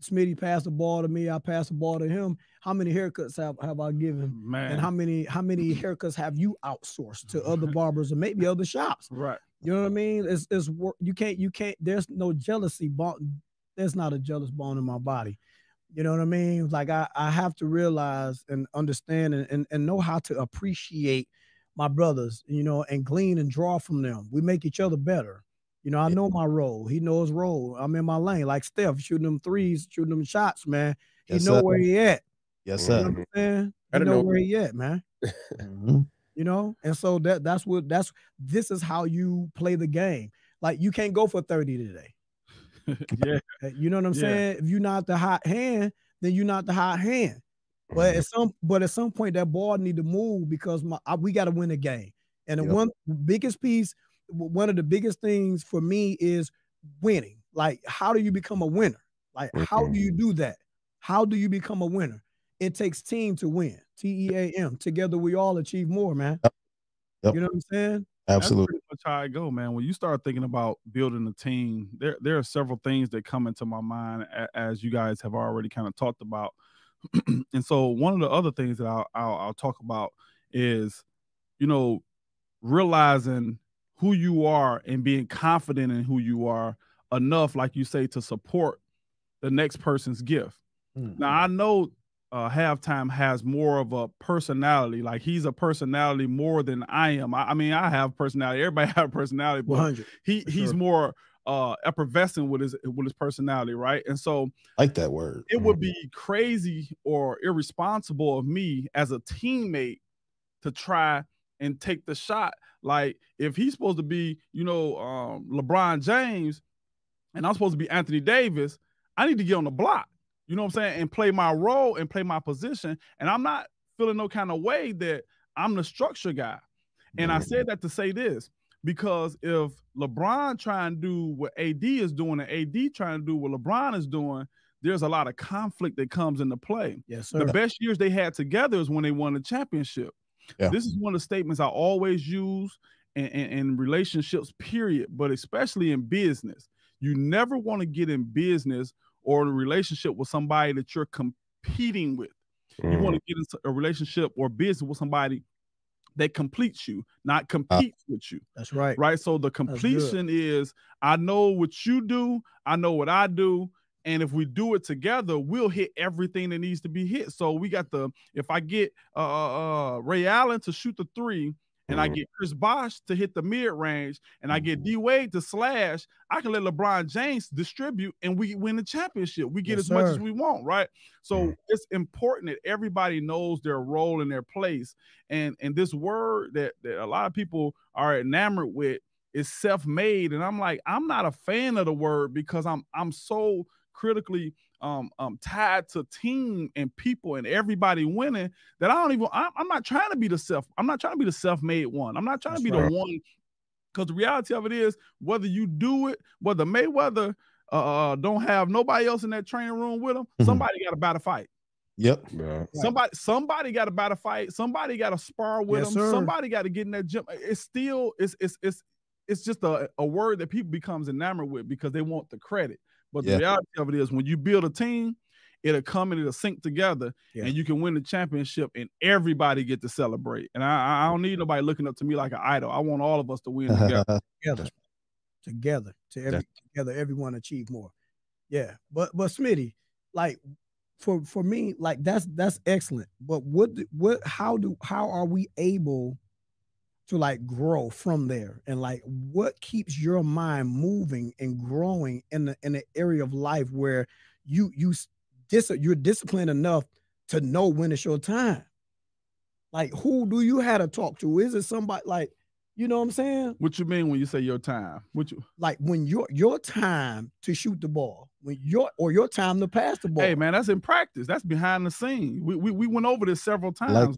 Smitty passed the ball to me. I passed the ball to him. How many haircuts have, have I given? Man. And how many how many haircuts have you outsourced to other <laughs> barbers or maybe other shops? right. You know what I mean? It's it's you can't you can't. There's no jealousy bone. There's not a jealous bone in my body. You know what I mean? Like I I have to realize and understand and and, and know how to appreciate my brothers. You know, and glean and draw from them. We make each other better. You know, I know my role. He knows his role. I'm in my lane, like Steph shooting them threes, shooting them shots, man. He Yes, know sir. where he at. yes, You sir. know what I'm saying? He Gotta know know. where he at, man Mhm. you know and so that that's what that's this is how you play the game like you can't go for 30 today <laughs> yeah. Uh, you know what i'm Yeah. saying if you're not the hot hand then you're not the hot hand but at some but at some point that ball need to move because my I, we got to win the game and the Yep. one biggest piece w- one of the biggest things for me is winning. Like how do you become a winner? Like how do you mm-hmm. do that? How do you become a winner? It takes team to win t-e-a-m together we all achieve more man. Yep. you know what i'm saying? Absolutely. That's how I go, man. When you start thinking about building a team, there there are several things that come into my mind a- as you guys have already kind of talked about. <clears throat> and so one of the other things that I'll, I'll I'll talk about is, you know, realizing who you are and being confident in who you are enough, like you say, to support the next person's gift. Mm. Now I know uh, halftime has more of a personality. Like he's a personality more than I am. I, I mean, I have personality. Everybody <laughs> have personality, but 100 he he's sure. more uh effervescent with his with his personality, right? And so like that word. it would be crazy or irresponsible of me as a teammate to try and take the shot. Like if he's supposed to be, you know, um, LeBron James, and I'm supposed to be Anthony Davis, I need to get on the block. You know what I'm saying? And play my role and play my position. And I'm not feeling no kind of way that I'm the structure guy. And I said that to say this because if LeBron trying to do what AD is doing and AD trying to do what LeBron is doing, there's a lot of conflict that comes into play. yes sir The best years they had together is when they won the championship. Yeah. This is one of the statements I always use in, in, in relationships, period, but especially in business. You never want to get in business or in a relationship with somebody that you're competing with. You Mm-hmm. want to get into a relationship or business with somebody that completes you, not competes with you that's right right? So the completion is I know what you do, I know what I do, and if we do it together, we'll hit everything that needs to be hit. So we got the if I get uh, uh uh, Ray Allen to shoot the three. And I Mhm. get Chris Bosh to hit the mid range, and I get D Wade to slash. I can let LeBron James distribute, and we win the championship. We get Yes, as much as we want, right? So Mhm. it's important that everybody knows their role and their place. And and this word that that a lot of people are enamored with is self-made and i'm like i'm not a fan of the word because i'm i'm so critically um um tied to team and people and everybody winning that i don't even i'm, I'm not trying to be the self i'm not trying to be the self-made one i'm not trying to be right. the one because the reality of it is whether you do it whether mayweather uh, don't have nobody else in that training room with them, Mhm. somebody got to buy battle fight. Yep. Yeah. Somebody, somebody got to buy battle fight. Somebody got to spar with Yes, them. sir. Somebody got to get in that gym. It's still, it's it's it's it's just a, a word that people becomes enamored with because they want the credit. But Yeah. the reality of it is, when you build a team, it'll come and it'll sync together, Yeah. and you can win the championship, and everybody get to celebrate. And I, I don't need nobody looking up to me like an idol. I want all of us to win <laughs> together. together, together, to every together, everyone achieve more. Yeah, but but Smitty, like for for me, like that's that's excellent. But what what how do how are we able to like grow from there? And like what keeps your mind moving and growing in the in the area of life where you you s- dis you're disciplined enough to know when it's your time? Like who do you have to talk to? Is it somebody like you know what I'm saying? What you mean when you say your time? What you? like when your your time to shoot the ball, when your or your time to pass the ball. Hey man, that's in practice. That's behind the scene. We we, we went over this several times. Like- Like,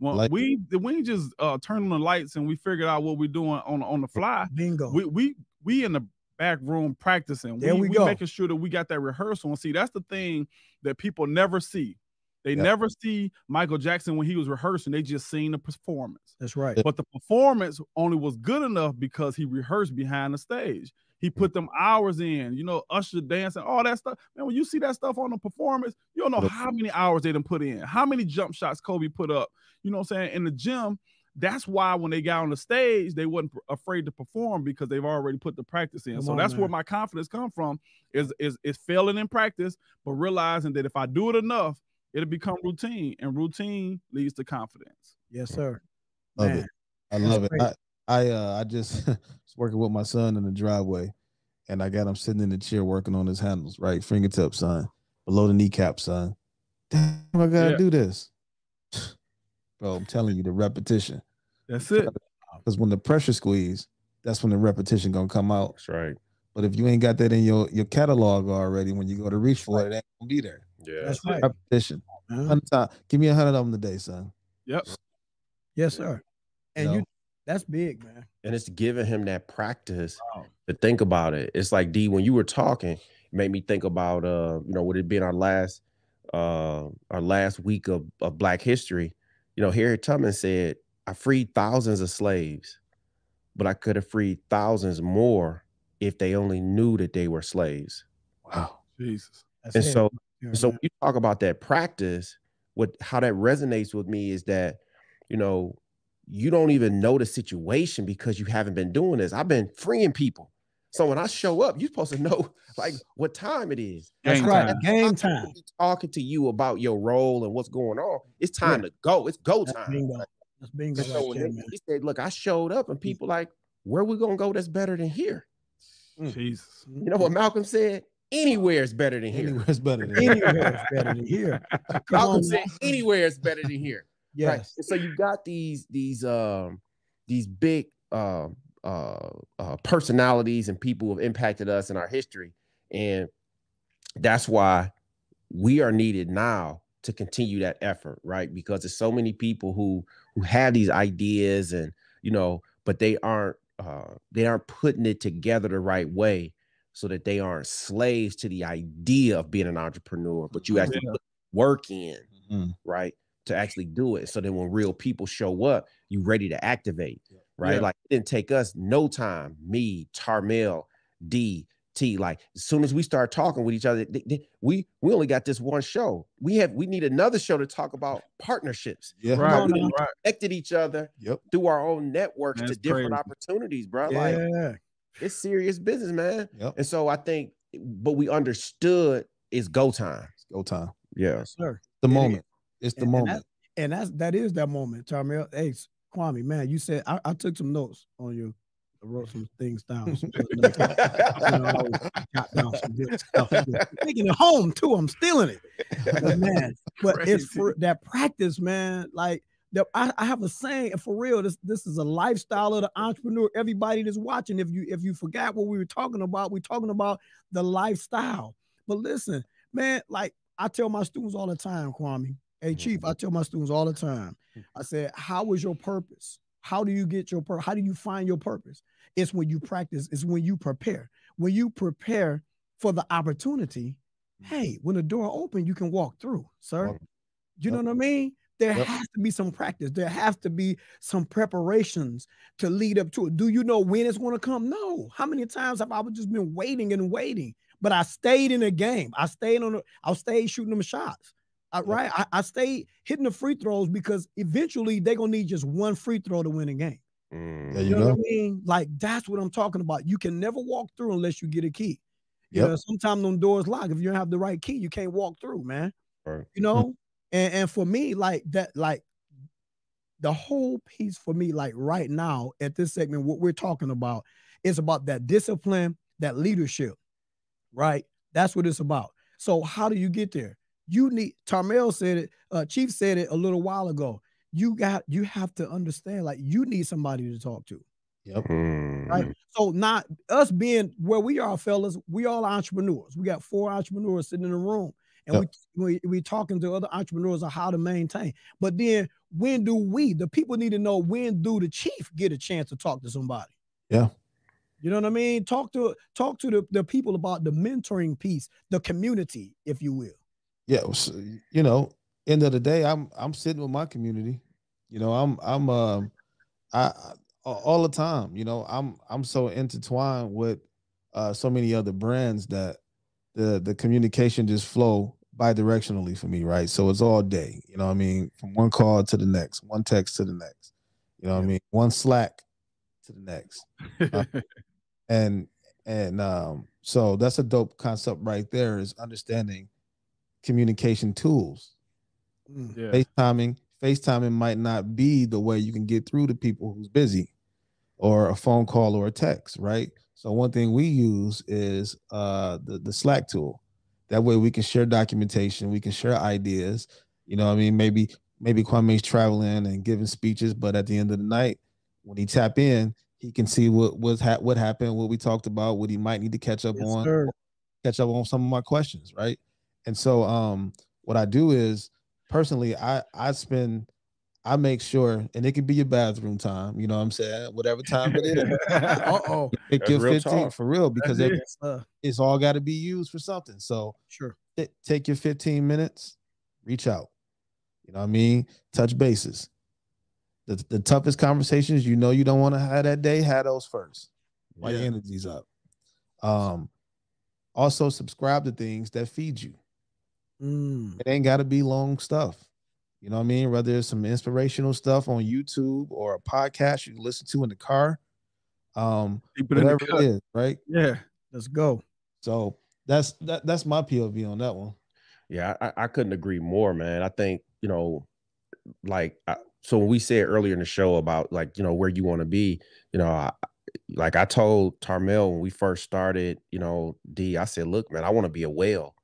well, like- we we ain't just uh, turn on the lights and we figured out what we're doing on on the fly. bingo. We we we in the back room practicing. There we we go. making sure that we got that rehearsal. And see, that's the thing that people never see. They Yeah. never see Michael Jackson when he was rehearsing. They just seen the performance. That's right. But the performance only was good enough because he rehearsed behind the stage. He put them hours in, you know, Usher dancing, all that stuff. Man, when you see that stuff on the performance, you don't know how many hours they done put in, how many jump shots Kobe put up. You know what I'm saying? In the gym, that's why when they got on the stage, they wasn't afraid to perform because they've already put the practice in. Come so on, that's where my confidence come from is is is failing in practice, but realizing that if I do it enough, it'll become routine, and routine leads to confidence. Yes, sir. Love Man, it. I that's love it. great. I, I uh I just <laughs> was working with my son in the driveway and I got him sitting in the chair working on his handles, right? Fingertip, son. Below the kneecap, son. Damn, I gotta Yeah. do this. Bro, I'm telling you, the repetition. That's it. Because when the pressure squeeze, that's when the repetition gonna come out. That's right. But if you ain't got that in your your catalog already, when you go to reach for it, it ain't gonna be there. Yeah. That's right. Repetition. Uh-huh. Hundred time. Give me a hundred of them today, son. Yep. Yes, sir. And you No. that's big, man. and it's giving him that practice Wow. to think about it. It's like D when you were talking, it made me think about uh, you know, would it been our last uh our last week of, of Black History? You know, Harriet Tubman said, I freed thousands of slaves, but I could have freed thousands more if they only knew that they were slaves. Wow. Jesus. That's And heavy so there, so when you talk about that practice, what how that resonates with me is that, you know, you don't even know the situation because you haven't been doing this. I've been freeing people. So when I show up, you're supposed to know <laughs> like what time it is. that's Game right. time. Game time. supposed to be Talking to you about your role and what's going on. It's time to go. It's go That's time. bingo. That's bingo And right so when there, he said, look, I showed up and people like, where we gonna go that's better than here? Mm. Jesus. You know what Malcolm said? Anywhere is better than here. Anywhere's better than Anywhere is better than here. <laughs> Come Malcolm on, said anywhere is better than here. Right. Yes. And so you got these these um these big um uh, uh personalities and people who have impacted us in our history. And that's why we are needed now to continue that effort, right? Because there's so many people who who have these ideas and you know, but they aren't uh they aren't putting it together the right way so that they aren't slaves to the idea of being an entrepreneur, but you actually Yeah. put work in Mhm. right? To actually do it. So then when real people show up, you're ready to activate, right? Yeah. Like it didn't take us no time, me, Tarmale, D, T. Like as soon as we start talking with each other, th- th- we we only got this one show. We have we need another show to talk about partnerships. Yeah. Right. on now. Right. Connected each other Yep. through our own networks That's to different crazy. opportunities, bro. Like it's serious business, man. Yep. And so I think, but we understood it's go time. It's go time. Yeah. Yes, sir. The It is. moment. It's the And- and moment. and that's that is that moment, Tarmale. Hey, Kwame, man, you said I, I took some notes on you. I wrote some things down. some. <laughs> You know, I jot down some good stuff. Taking it home too. I'm stealing it. But man, but it's for that practice, man. Like the, I, I have a saying, for real, this this is a lifestyle of the entrepreneur. Everybody that's watching, if you if you forgot what we were talking about, we're talking about the lifestyle. But listen, man, like I tell my students all the time, Kwame. Hey, mm-hmm. Chief, I tell my students all the time. Mm-hmm. I said, "How is your purpose? How do you get your purpose? How do you find your purpose? It's when you practice. It's when you prepare. When you prepare for the opportunity. Mm-hmm. Hey, when the door open, you can walk through, sir. You know what I mean? There has to be some practice. There has to be some preparations to lead up to it. Do you know when it's going to come? No. How many times have I just been waiting and waiting? But I stayed in the game. I stayed on. The, I stayed shooting them shots. I- right. I, I stayed hitting the free throws because eventually they're gonna need just one free throw to win a game. Mm. There You you know go. what I mean? Like that's what I'm talking about. You can never walk through unless you get a key. You know, sometimes them doors lock. If you don't have the right key, you can't walk through, man. Right. You know, and and for me, like that, like the whole piece for me, like right now at this segment, what we're talking about is about that discipline, that leadership, right? That's what it's about. So how do you get there? You need Tarmale said it, uh, Chief said it a little while ago. You got you have to understand, like you need somebody to talk to Yep. Mm. right? So not us being where we are, fellas, we all entrepreneurs. We got four entrepreneurs sitting in the room, and we, we we talking to other entrepreneurs on how to maintain. But then when do we, the people need to know when do the chief get a chance to talk to somebody? Yeah. You know what I mean? Talk to talk to the, the people about the mentoring piece, the community, if you will. Yeah s- you know end of the day i'm i'm sitting with my community. You know i'm i'm um i, I all the time you know i'm i'm so intertwined with uh so many other brands that the the communication just flow bi-directionally for me right? So it's all day you know what i mean? From one call to the next one text to the next you know what i mean? One slack to the next. Uh, <laughs> and and um so that's a dope concept right there is understanding communication tools Mm. yeah. facetiming facetiming might not be the way you can get through to people who's busy or a phone call or a text right so one thing we use is uh the, the slack tool that way we can share documentation we can share ideas you know what i mean maybe maybe kwame's traveling and giving speeches but at the end of the night when he tap in he can see what was ha- what happened what we talked about what he might need to catch up Yes, on sir. catch up on some of my questions, right? And so um what I do is personally I I spend I make sure and it could be your bathroom time, you know what I'm saying? Whatever time it is. <laughs> Uh-oh. Take That's your 15 talk. for real because it, it. It's all got to be used for something. So Sure. t- take your 15 minutes, reach out. You know what I mean? Touch bases. The, the toughest conversations you know you don't want to have that day, have those first while your Yeah. energy's up. Um, also subscribe to things that feed you. Mm. It ain't got to be long stuff. You know what I mean? Whether it's some inspirational stuff on YouTube or a podcast you can listen to in the car, um, Keep it in the whatever cut. it is, right? Yeah. Let's go. So that's that, that's my POV on that one. Yeah, I, I couldn't agree more, man. I think you know, like, I, so when we said earlier in the show about like you know where you want to be, you know, I, like I told Tarmale when we first started, you know, D, I said, look, man, I want to be a whale.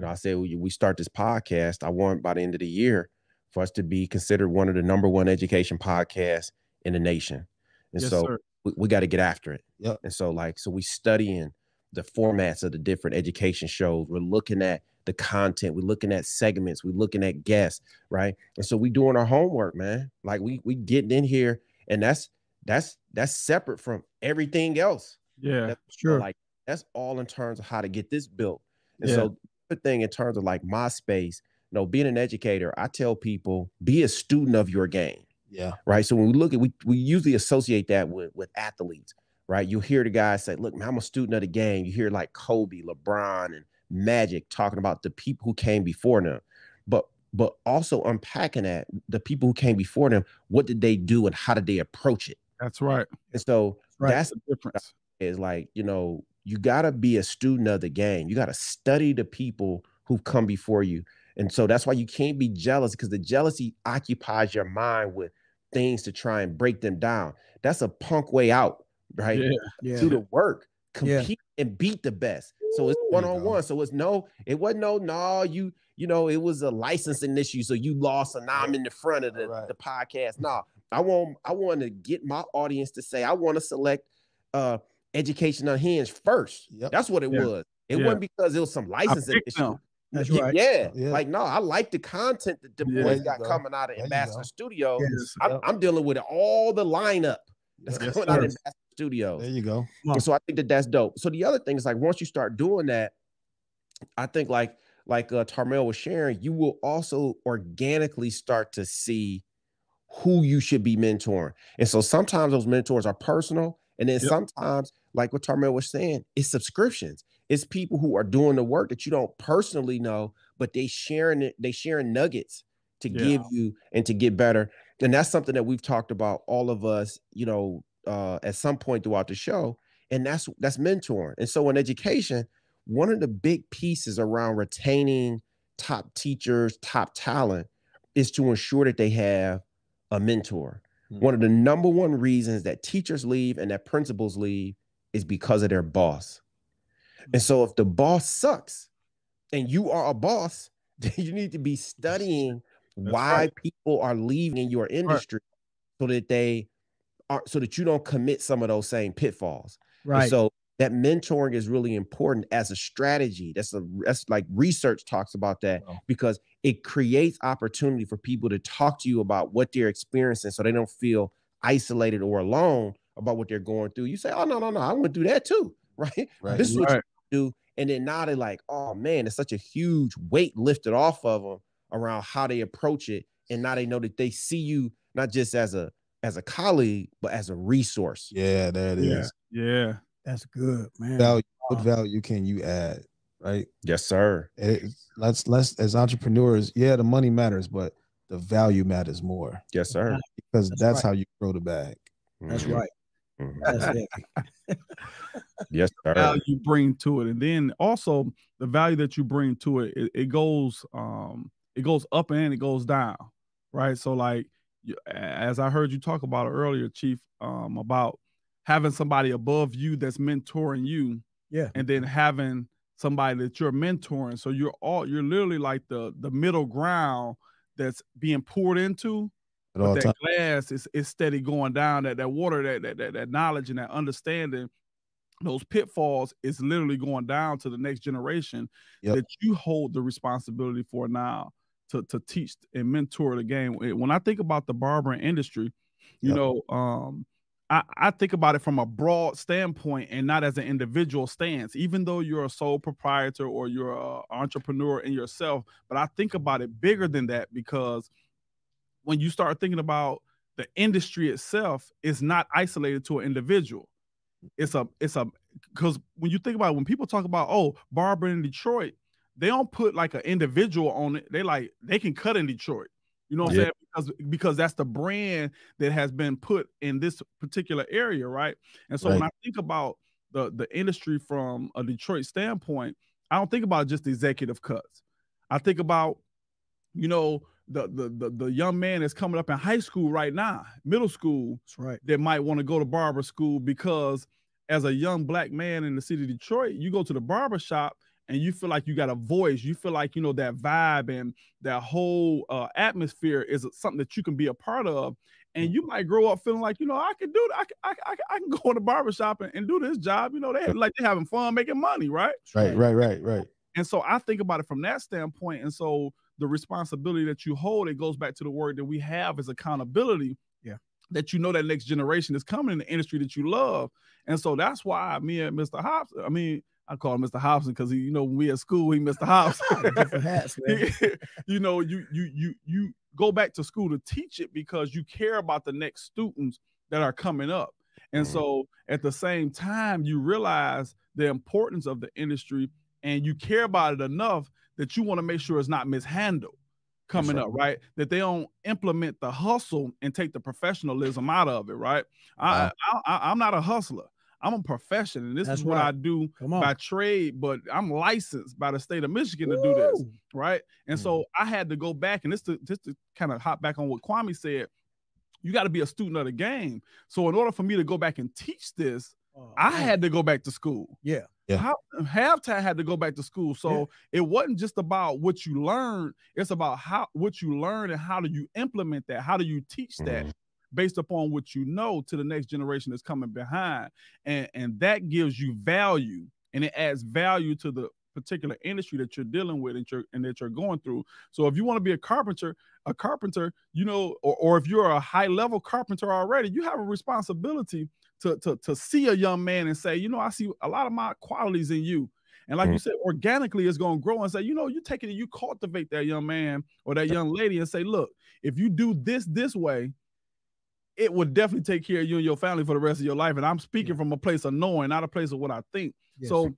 You know, I said we, we start this podcast. I want by the end of the year for us to be considered one of the number one education podcasts in the nation. And Yes, so sir. we, we got to get after it. Yep. And so, like, so we studying the formats of the different education shows. We're looking at the content. We're looking at segments. We're looking at guests, right? And so we doing our homework, man. Like we we getting in here, and that's that's that's separate from everything else. Yeah. That's Sure. Like that's all in terms of how to get this built. And Yeah. so the thing in terms of like my space, you know, being an educator, I tell people be a student of your game Yeah. right? So when we look at we we usually associate that with with athletes, right? You hear the guys say, "Look, man, I'm a student of the game." You hear like Kobe, LeBron, and Magic talking about the people who came before them, but but also unpacking that the people who came before them, what did they do and how did they approach it? That's right. And so Right. that's That's the difference. is like you know you got to be a student of the game you got to study the people who've come before you and so that's why you can't be jealous because the jealousy occupies your mind with things to try and break them down that's a punk way out right Yeah. Yeah. do the work Yeah. compete and beat the best so it's There you go. one-on-one so it's no it wasn't no no you you know it was a licensing issue so you lost and now i'm in the front of the, Right. the podcast no i want i want to get my audience to say i want to select uh education unhinged first Yep. that's what it Yeah. was it Yeah. wasn't because it was some licensing issue them. That's yeah, right. yeah. Yeah. like no i like the content that the Yeah. boys got go. coming out of There you Mbassador go. studio Yes. I'm, Yep. I'm dealing with all the lineup that's Yes, coming out of Mbassador studios There you go. Wow. and so I think that that's dope. So the other thing is like once you start doing that, I think like like uh, Tarmale was sharing, you will also organically start to see who you should be mentoring. And so sometimes those mentors are personal, and then yep. sometimes, like what Tarmale was saying, it's subscriptions. It's people who are doing the work that you don't personally know, but they sharing it, they sharing nuggets to yeah. give you and to get better. And that's something that we've talked about, all of us, you know, uh, at some point throughout the show. And that's that's mentoring. And so in education, one of the big pieces around retaining top teachers, top talent is to ensure that they have a mentor. Mm-hmm. One of the number one reasons that teachers leave and that principals leave is because of their boss. Hmm. And so if the boss sucks and you are a boss, <laughs> then you need to be studying That's why right. people are leaving in your industry right. so that they are so that you don't commit some of those same pitfalls. Right. And so that mentoring is really important as a strategy. That's a that's like research talks about that wow. because it creates opportunity for people to talk to you about what they're experiencing so they don't feel isolated or alone about what they're going through. You say, Oh no, no, no, I want to do that too. <laughs> Right. right. This is what right. you do. And then now they're like, oh man, it's such a huge weight lifted off of them around how they approach it. And now they know that they see you not just as a as a colleague, but as a resource. Yeah, that is. yeah. Yeah. That's good, man. Value, what value can you add? Right. Yes, sir. It, let's let's as entrepreneurs, yeah, the money matters, but the value matters more. Yes, sir. Because that's, that's right. how you grow the bag. That's mm-hmm. right. Mm-hmm. That's <laughs> it. yes, sir. Value you bring to it, and then also the value that you bring to it, it, it goes um it goes up and it goes down, right? So like as I heard you talk about it earlier, Chief, um, about having somebody above you that's mentoring you, yeah, and then having somebody that you're mentoring. So you're all you're literally like the the middle ground that's being poured into. But that time. glass is, is steady going down. That that water, that, that that that knowledge and that understanding, those pitfalls is literally going down to the next generation yep. that you hold the responsibility for now to to teach and mentor the game. When I think about the barbering industry, you yep. know, um, I, I think about it from a broad standpoint and not as an individual stance, even though you're a sole proprietor or you're an entrepreneur in yourself. But I think about it bigger than that because when you start thinking about the industry itself, it's not isolated to an individual. It's a, it's a, because when you think about it, when people talk about, oh, barber in Detroit, they don't put like an individual on it. They like, they can cut in Detroit. You know what yeah. I'm saying? Because because that's the brand that has been put in this particular area, right? And so right. when I think about the the industry from a Detroit standpoint, I don't think about just executive cuts. I think about, you know, the the the, the young man that's coming up in high school right now, middle school, that's right, that might want to go to barber school because as a young black man in the city of Detroit, you go to the barber shop and you feel like you got a voice. You feel like you know that vibe and that whole uh, atmosphere is something that you can be a part of. And you might grow up feeling like you know i can do I can, I, I, I can go in the barbershop and, and do this job. You know they like they're having fun making money right. Right right right right. And so i think about it from that standpoint. And so the responsibility that you hold it goes back to the word that we have is accountability yeah that you know that next generation is coming in the industry that you love and so that's why me and mr hobbs i mean I call him Mr. Hobson because he, you know, when we at school, he Mr. Hobson. <laughs> Different hats, man. <laughs> you know, you you you you go back to school to teach it because you care about the next students that are coming up. And mm-hmm. so at the same time, you realize the importance of the industry and you care about it enough that you want to make sure it's not mishandled coming right. up, right? That they don't implement the hustle and take the professionalism out of it, right? Wow. I, I, I'm not a hustler. I'm a profession, and this That's is what right. I do by trade. But I'm licensed by the state of Michigan Woo! to do this, right? And mm. so I had to go back, and this to just to kind of hop back on what Kwame said. You got to be a student of the game. So in order for me to go back and teach this, oh, I man. had to go back to school. Yeah. Yeah. Halftime had to go back to school. So yeah. it wasn't just about what you learned, it's about how what you learn and how do you implement that? How do you teach that? Mm based upon what you know to the next generation that's coming behind. And, and that gives you value and it adds value to the particular industry that you're dealing with and, you're, and that you're going through. So if you want to be a carpenter, a carpenter, you know, or, or if you're a high level carpenter already, you have a responsibility to, to, to see a young man and say, you know, I see a lot of my qualities in you And like Mm. you said, organically it's gonna grow and say, you know, you take it and you cultivate that young man or that young lady and say, look, if you do this this way, it would definitely take care of you and your family for the rest of your life. And I'm speaking from a place of knowing, not a place of what I think. Yes. So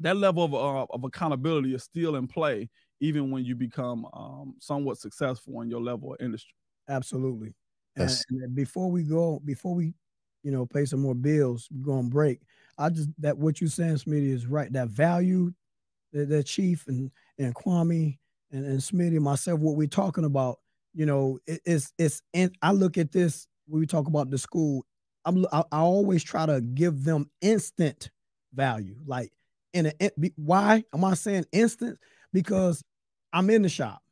that level of uh, of accountability is still in play, even when you become um, somewhat successful in your level of industry. Absolutely. And, and before we go, before we, you know, pay some more bills, we go on break. I just that what you saying, Smitty, is right. That value, that, that Chief and and Kwame and, and Smitty and myself, what we're talking about, you know, it, it's it's. And I look at this when we talk about the school. I'm I, I always try to give them instant value, like in a why am I saying instant? Because I'm in the shop,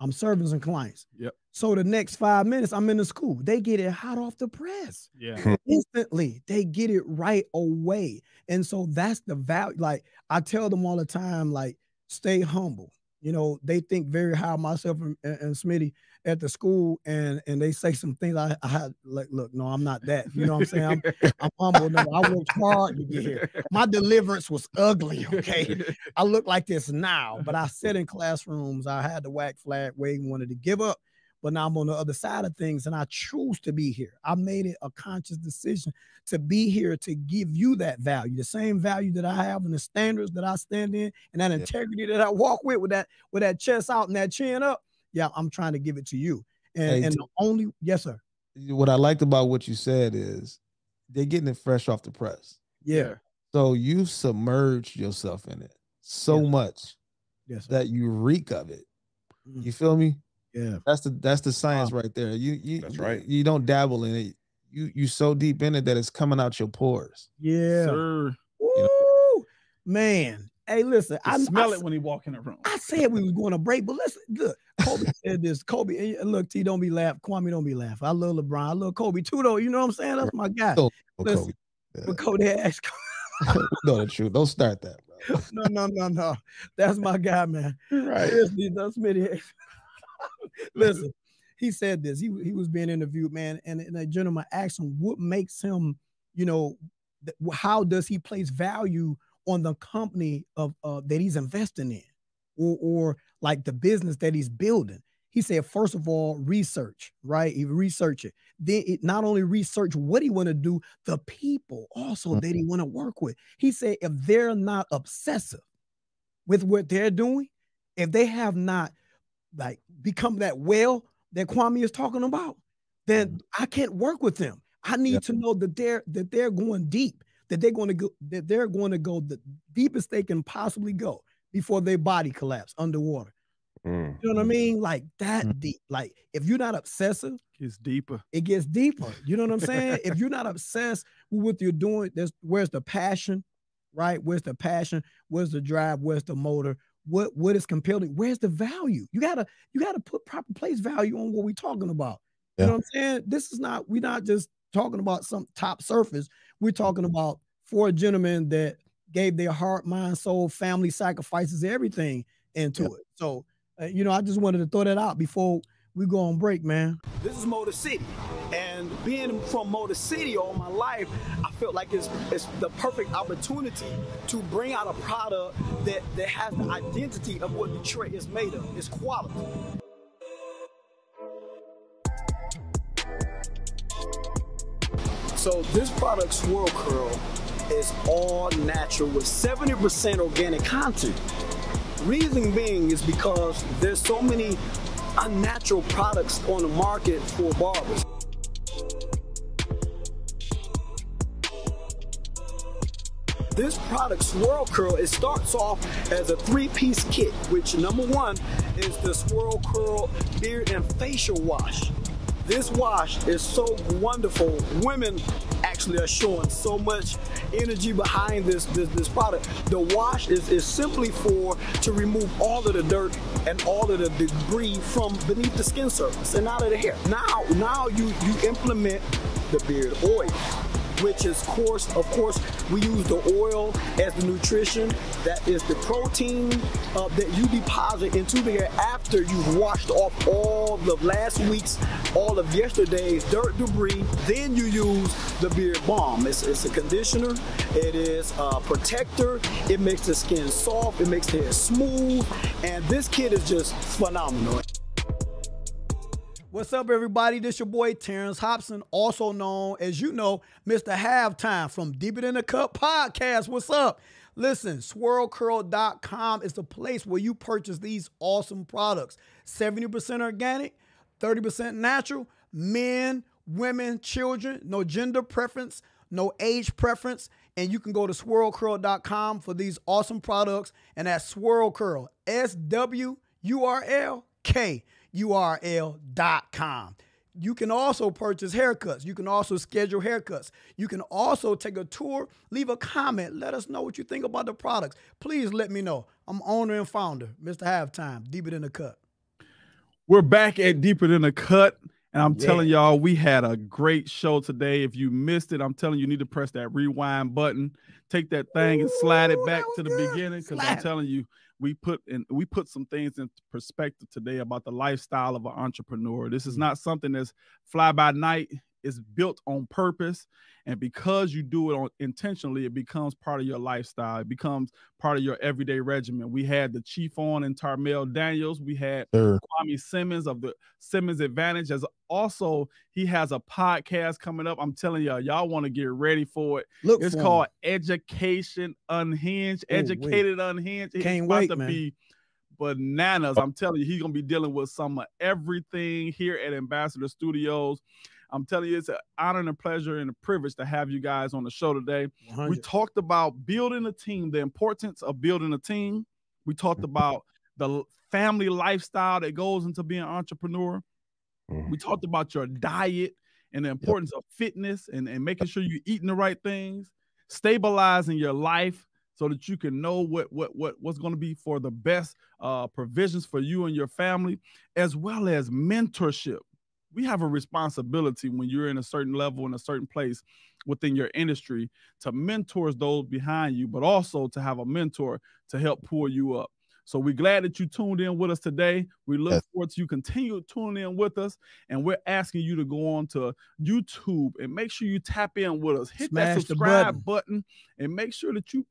I'm serving some clients. Yep. So the next five minutes, I'm in the school. They get it hot off the press Yeah. Hmm. instantly. They get it right away. And so that's the value. Like I tell them all the time, like, stay humble. You know, they think very high myself and, and, and Smitty at the school, and and they say some things. I, I like, look, no, I'm not that. You know what I'm saying? I'm, I'm humble. No, I worked hard to get here. My deliverance was ugly. Okay, I look like this now, but I sit in classrooms. I had the whack flag waving, wanted to give up, but now I'm on the other side of things, and I choose to be here. I made it a conscious decision to be here to give you that value, the same value that I have and the standards that I stand in, and that Yeah. integrity that I walk with, with that with that chest out and that chin up. Yeah, I'm trying to give it to you. And, Hey, and the only yes, sir. What I liked about what you said is they're getting it fresh off the press. Yeah, So you submerged yourself in it so Yes. much yes, sir. that you reek of it. Mm. You feel me? Yeah. That's the that's the science right there. You you That's right. You don't dabble in it. You you so deep in it that it's coming out your pores. Yeah. Sir. Woo! Man. Hey, listen, I I smell I, it when he walk in the room. I said we was going to break, but listen, look, Kobe <laughs> said this. Kobe, eh, eh, look, T, don't be laughing. Kwame, don't be laughing. I love LeBron. I love Kobe too, though. You know what I'm saying? That's my guy. So- Listen, Kobe. But Kobe asked, know <laughs> <laughs> the truth. Don't start that, bro. no, no, no, no. That's my guy, man. Right. Seriously, that's Smitty. <laughs> Listen, he said this. He he was being interviewed, man, and, and a gentleman asked him what makes him, you know, th- how does he place value on the company of uh, that he's investing in, or or like the business that he's building. He said, first of all, research, right? He research it. Then it not only research what he want to do, the people also that he want to work with. He said, if they're not obsessive with what they're doing, if they have not like become that well that Kwame is talking about, then I can't work with them. I need Yeah. to know that they're that they're going deep, that they're going to go that they're going to go the deepest they can possibly go before their body collapse underwater. Mm. You know what I mean? Like that Mhm. deep. Like if you're not obsessive, It's deeper. it gets deeper. You know what I'm saying? if you're not obsessed with what you're doing, there's where's the passion, right? Where's the passion? Where's the drive? Where's the motor? What what is compelling? Where's the value? You gotta you gotta put proper place value on what we're talking about. You know what I'm saying? This is not we're not just talking about some top surface. We're talking about four gentlemen that gave their heart, mind, soul, family sacrifices, everything into Yeah. it. So, uh, you know, I just wanted to throw that out before we go on break, man. This is Motor City. And being from Motor City all my life, I felt like it's, it's the perfect opportunity to bring out a product that, that has the identity of what Detroit is made of. It's quality. So this product, Swurl Kurl, is all natural with 70% organic content. Reason being is because there's so many unnatural products on the market for barbers. This product, Swurl Kurl, it starts off as a three-piece kit, which number one is the Swurl Kurl Beard and Facial Wash. This wash is so wonderful. Women actually are showing so much energy behind this this, this product. The wash is, is simply for to remove all of the dirt and all of the debris from beneath the skin surface and out of the hair. Now, now you you implement the beard oil. Which is course, of course, we use the oil as the nutrition. That is the protein uh, that you deposit into the hair after you've washed off all of last week's, all of yesterday's dirt debris. Then you use the beard balm. It's, it's a conditioner. It is a protector. It makes the skin soft. It makes the hair smooth. And this kit is just phenomenal. What's up, everybody? This your boy Terrence Hobson, also known as you know, Mr. Halftime from Deeper Than the Cut podcast. What's up? Listen, swurlkurl.com is the place where you purchase these awesome products. 70% organic, 30% natural, men, women, children, no gender preference, no age preference. And you can go to swurlkurl.com for these awesome products. And that's Swurl Kurl, S W U R L K U R L.com. You can also purchase haircuts. You can also schedule haircuts. You can also take a tour, leave a comment, let us know what you think about the products. Please let me know. I'm owner and founder, Mr. Halftime, Deeper Than the Cut. We're back at Deeper Than the Cut. And I'm Yeah. telling y'all, we had a great show today. If you missed it, I'm telling you, you need to press that rewind button, take that thing and slide it back to the good. beginning. Because I'm telling you, we put in we put some things in perspective today about the lifestyle of an entrepreneur. This Mm. is not something that's fly by night. It's built on purpose. And because you do it on intentionally, it becomes part of your lifestyle. It becomes part of your everyday regimen. We had the chief on and Tarmale Daniels. We had Sir. Kwame Simmons of the Simmons Advantage. As also, he has a podcast coming up. I'm telling y'all, y'all want to get ready for it. Look, It's called Education Unhinged. Oh, wait. Educated Unhinged. It's Can't about wait, to man. be bananas. Oh. I'm telling you, he's gonna be dealing with some of everything here at Mbassador Studios. I'm telling you, it's an honor and a pleasure and a privilege to have you guys on the show today. We talked about building a team, the importance of building a team. We talked about the family lifestyle that goes into being an entrepreneur. Mhm. We talked about your diet and the importance of fitness and, and making sure you're eating the right things, stabilizing your life so that you can know what what what what's going to be for the best uh, provisions for you and your family, as well as mentorship. We have a responsibility when you're in a certain level in a certain place within your industry to mentor those behind you, but also to have a mentor to help pull you up. So we're glad that you tuned in with us today. We look Yes. forward to you continue to tuning in with us, and we're asking you to go on to YouTube and make sure you tap in with us. Hit Smash that subscribe button. button. and make sure that you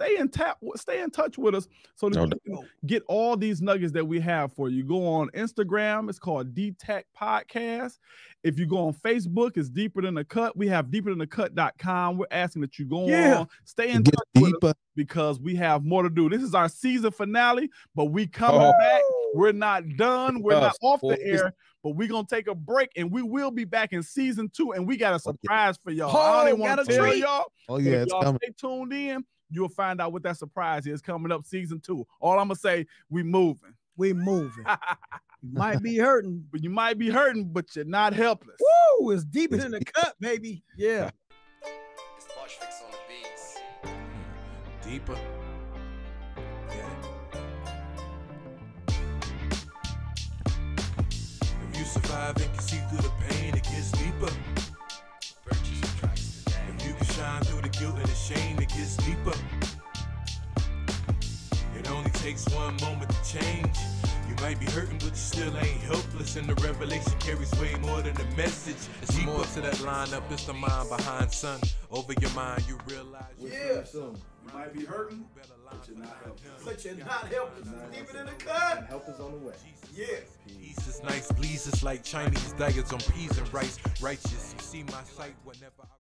stay in tap, stay in touch with us so that No you can get all these nuggets that we have for you. Go on Instagram, it's called DTech Podcast. If you go on Facebook, it's deeper than the cut. We have deeper than the cut.com. We're asking that you go Yeah. on, stay in Get touch with us deeper. because we have more to do. This is our season finale, but we coming Oh. back. We're not done. We're not off the air, but we're gonna take a break and we will be back in season two. And we got a oh, yeah. surprise for y'all. Oh, I don't even want to tell treat. y'all. Oh yeah, if it's y'all coming. stay tuned in. You'll find out what that surprise is coming up season two. All I'm gonna say, we moving. We moving. <laughs> You might be hurting. but you might be hurting, but you're not helpless. Woo! It's deeper than <laughs> the cut, baby. Yeah. It's Bush Fix on the beats. Hmm. Deeper. Yeah. If you survive and can see through the pain, it gets deeper. Shine through the guilt and the shame, it gets deeper. It only takes one moment to change. You might be hurting, but you still ain't helpless. And the revelation carries way more than the message. It's more to that lineup. It's the mind behind sun. Over your mind, you realize. you Yeah. You might be hurting. better line you're not helpless. But you're not helpless. It's deeper than the cut. Help is on the way. Yeah. Peace is nice, please. It's like Chinese daggers on peas and rice. Righteous, you see my sight whenever I.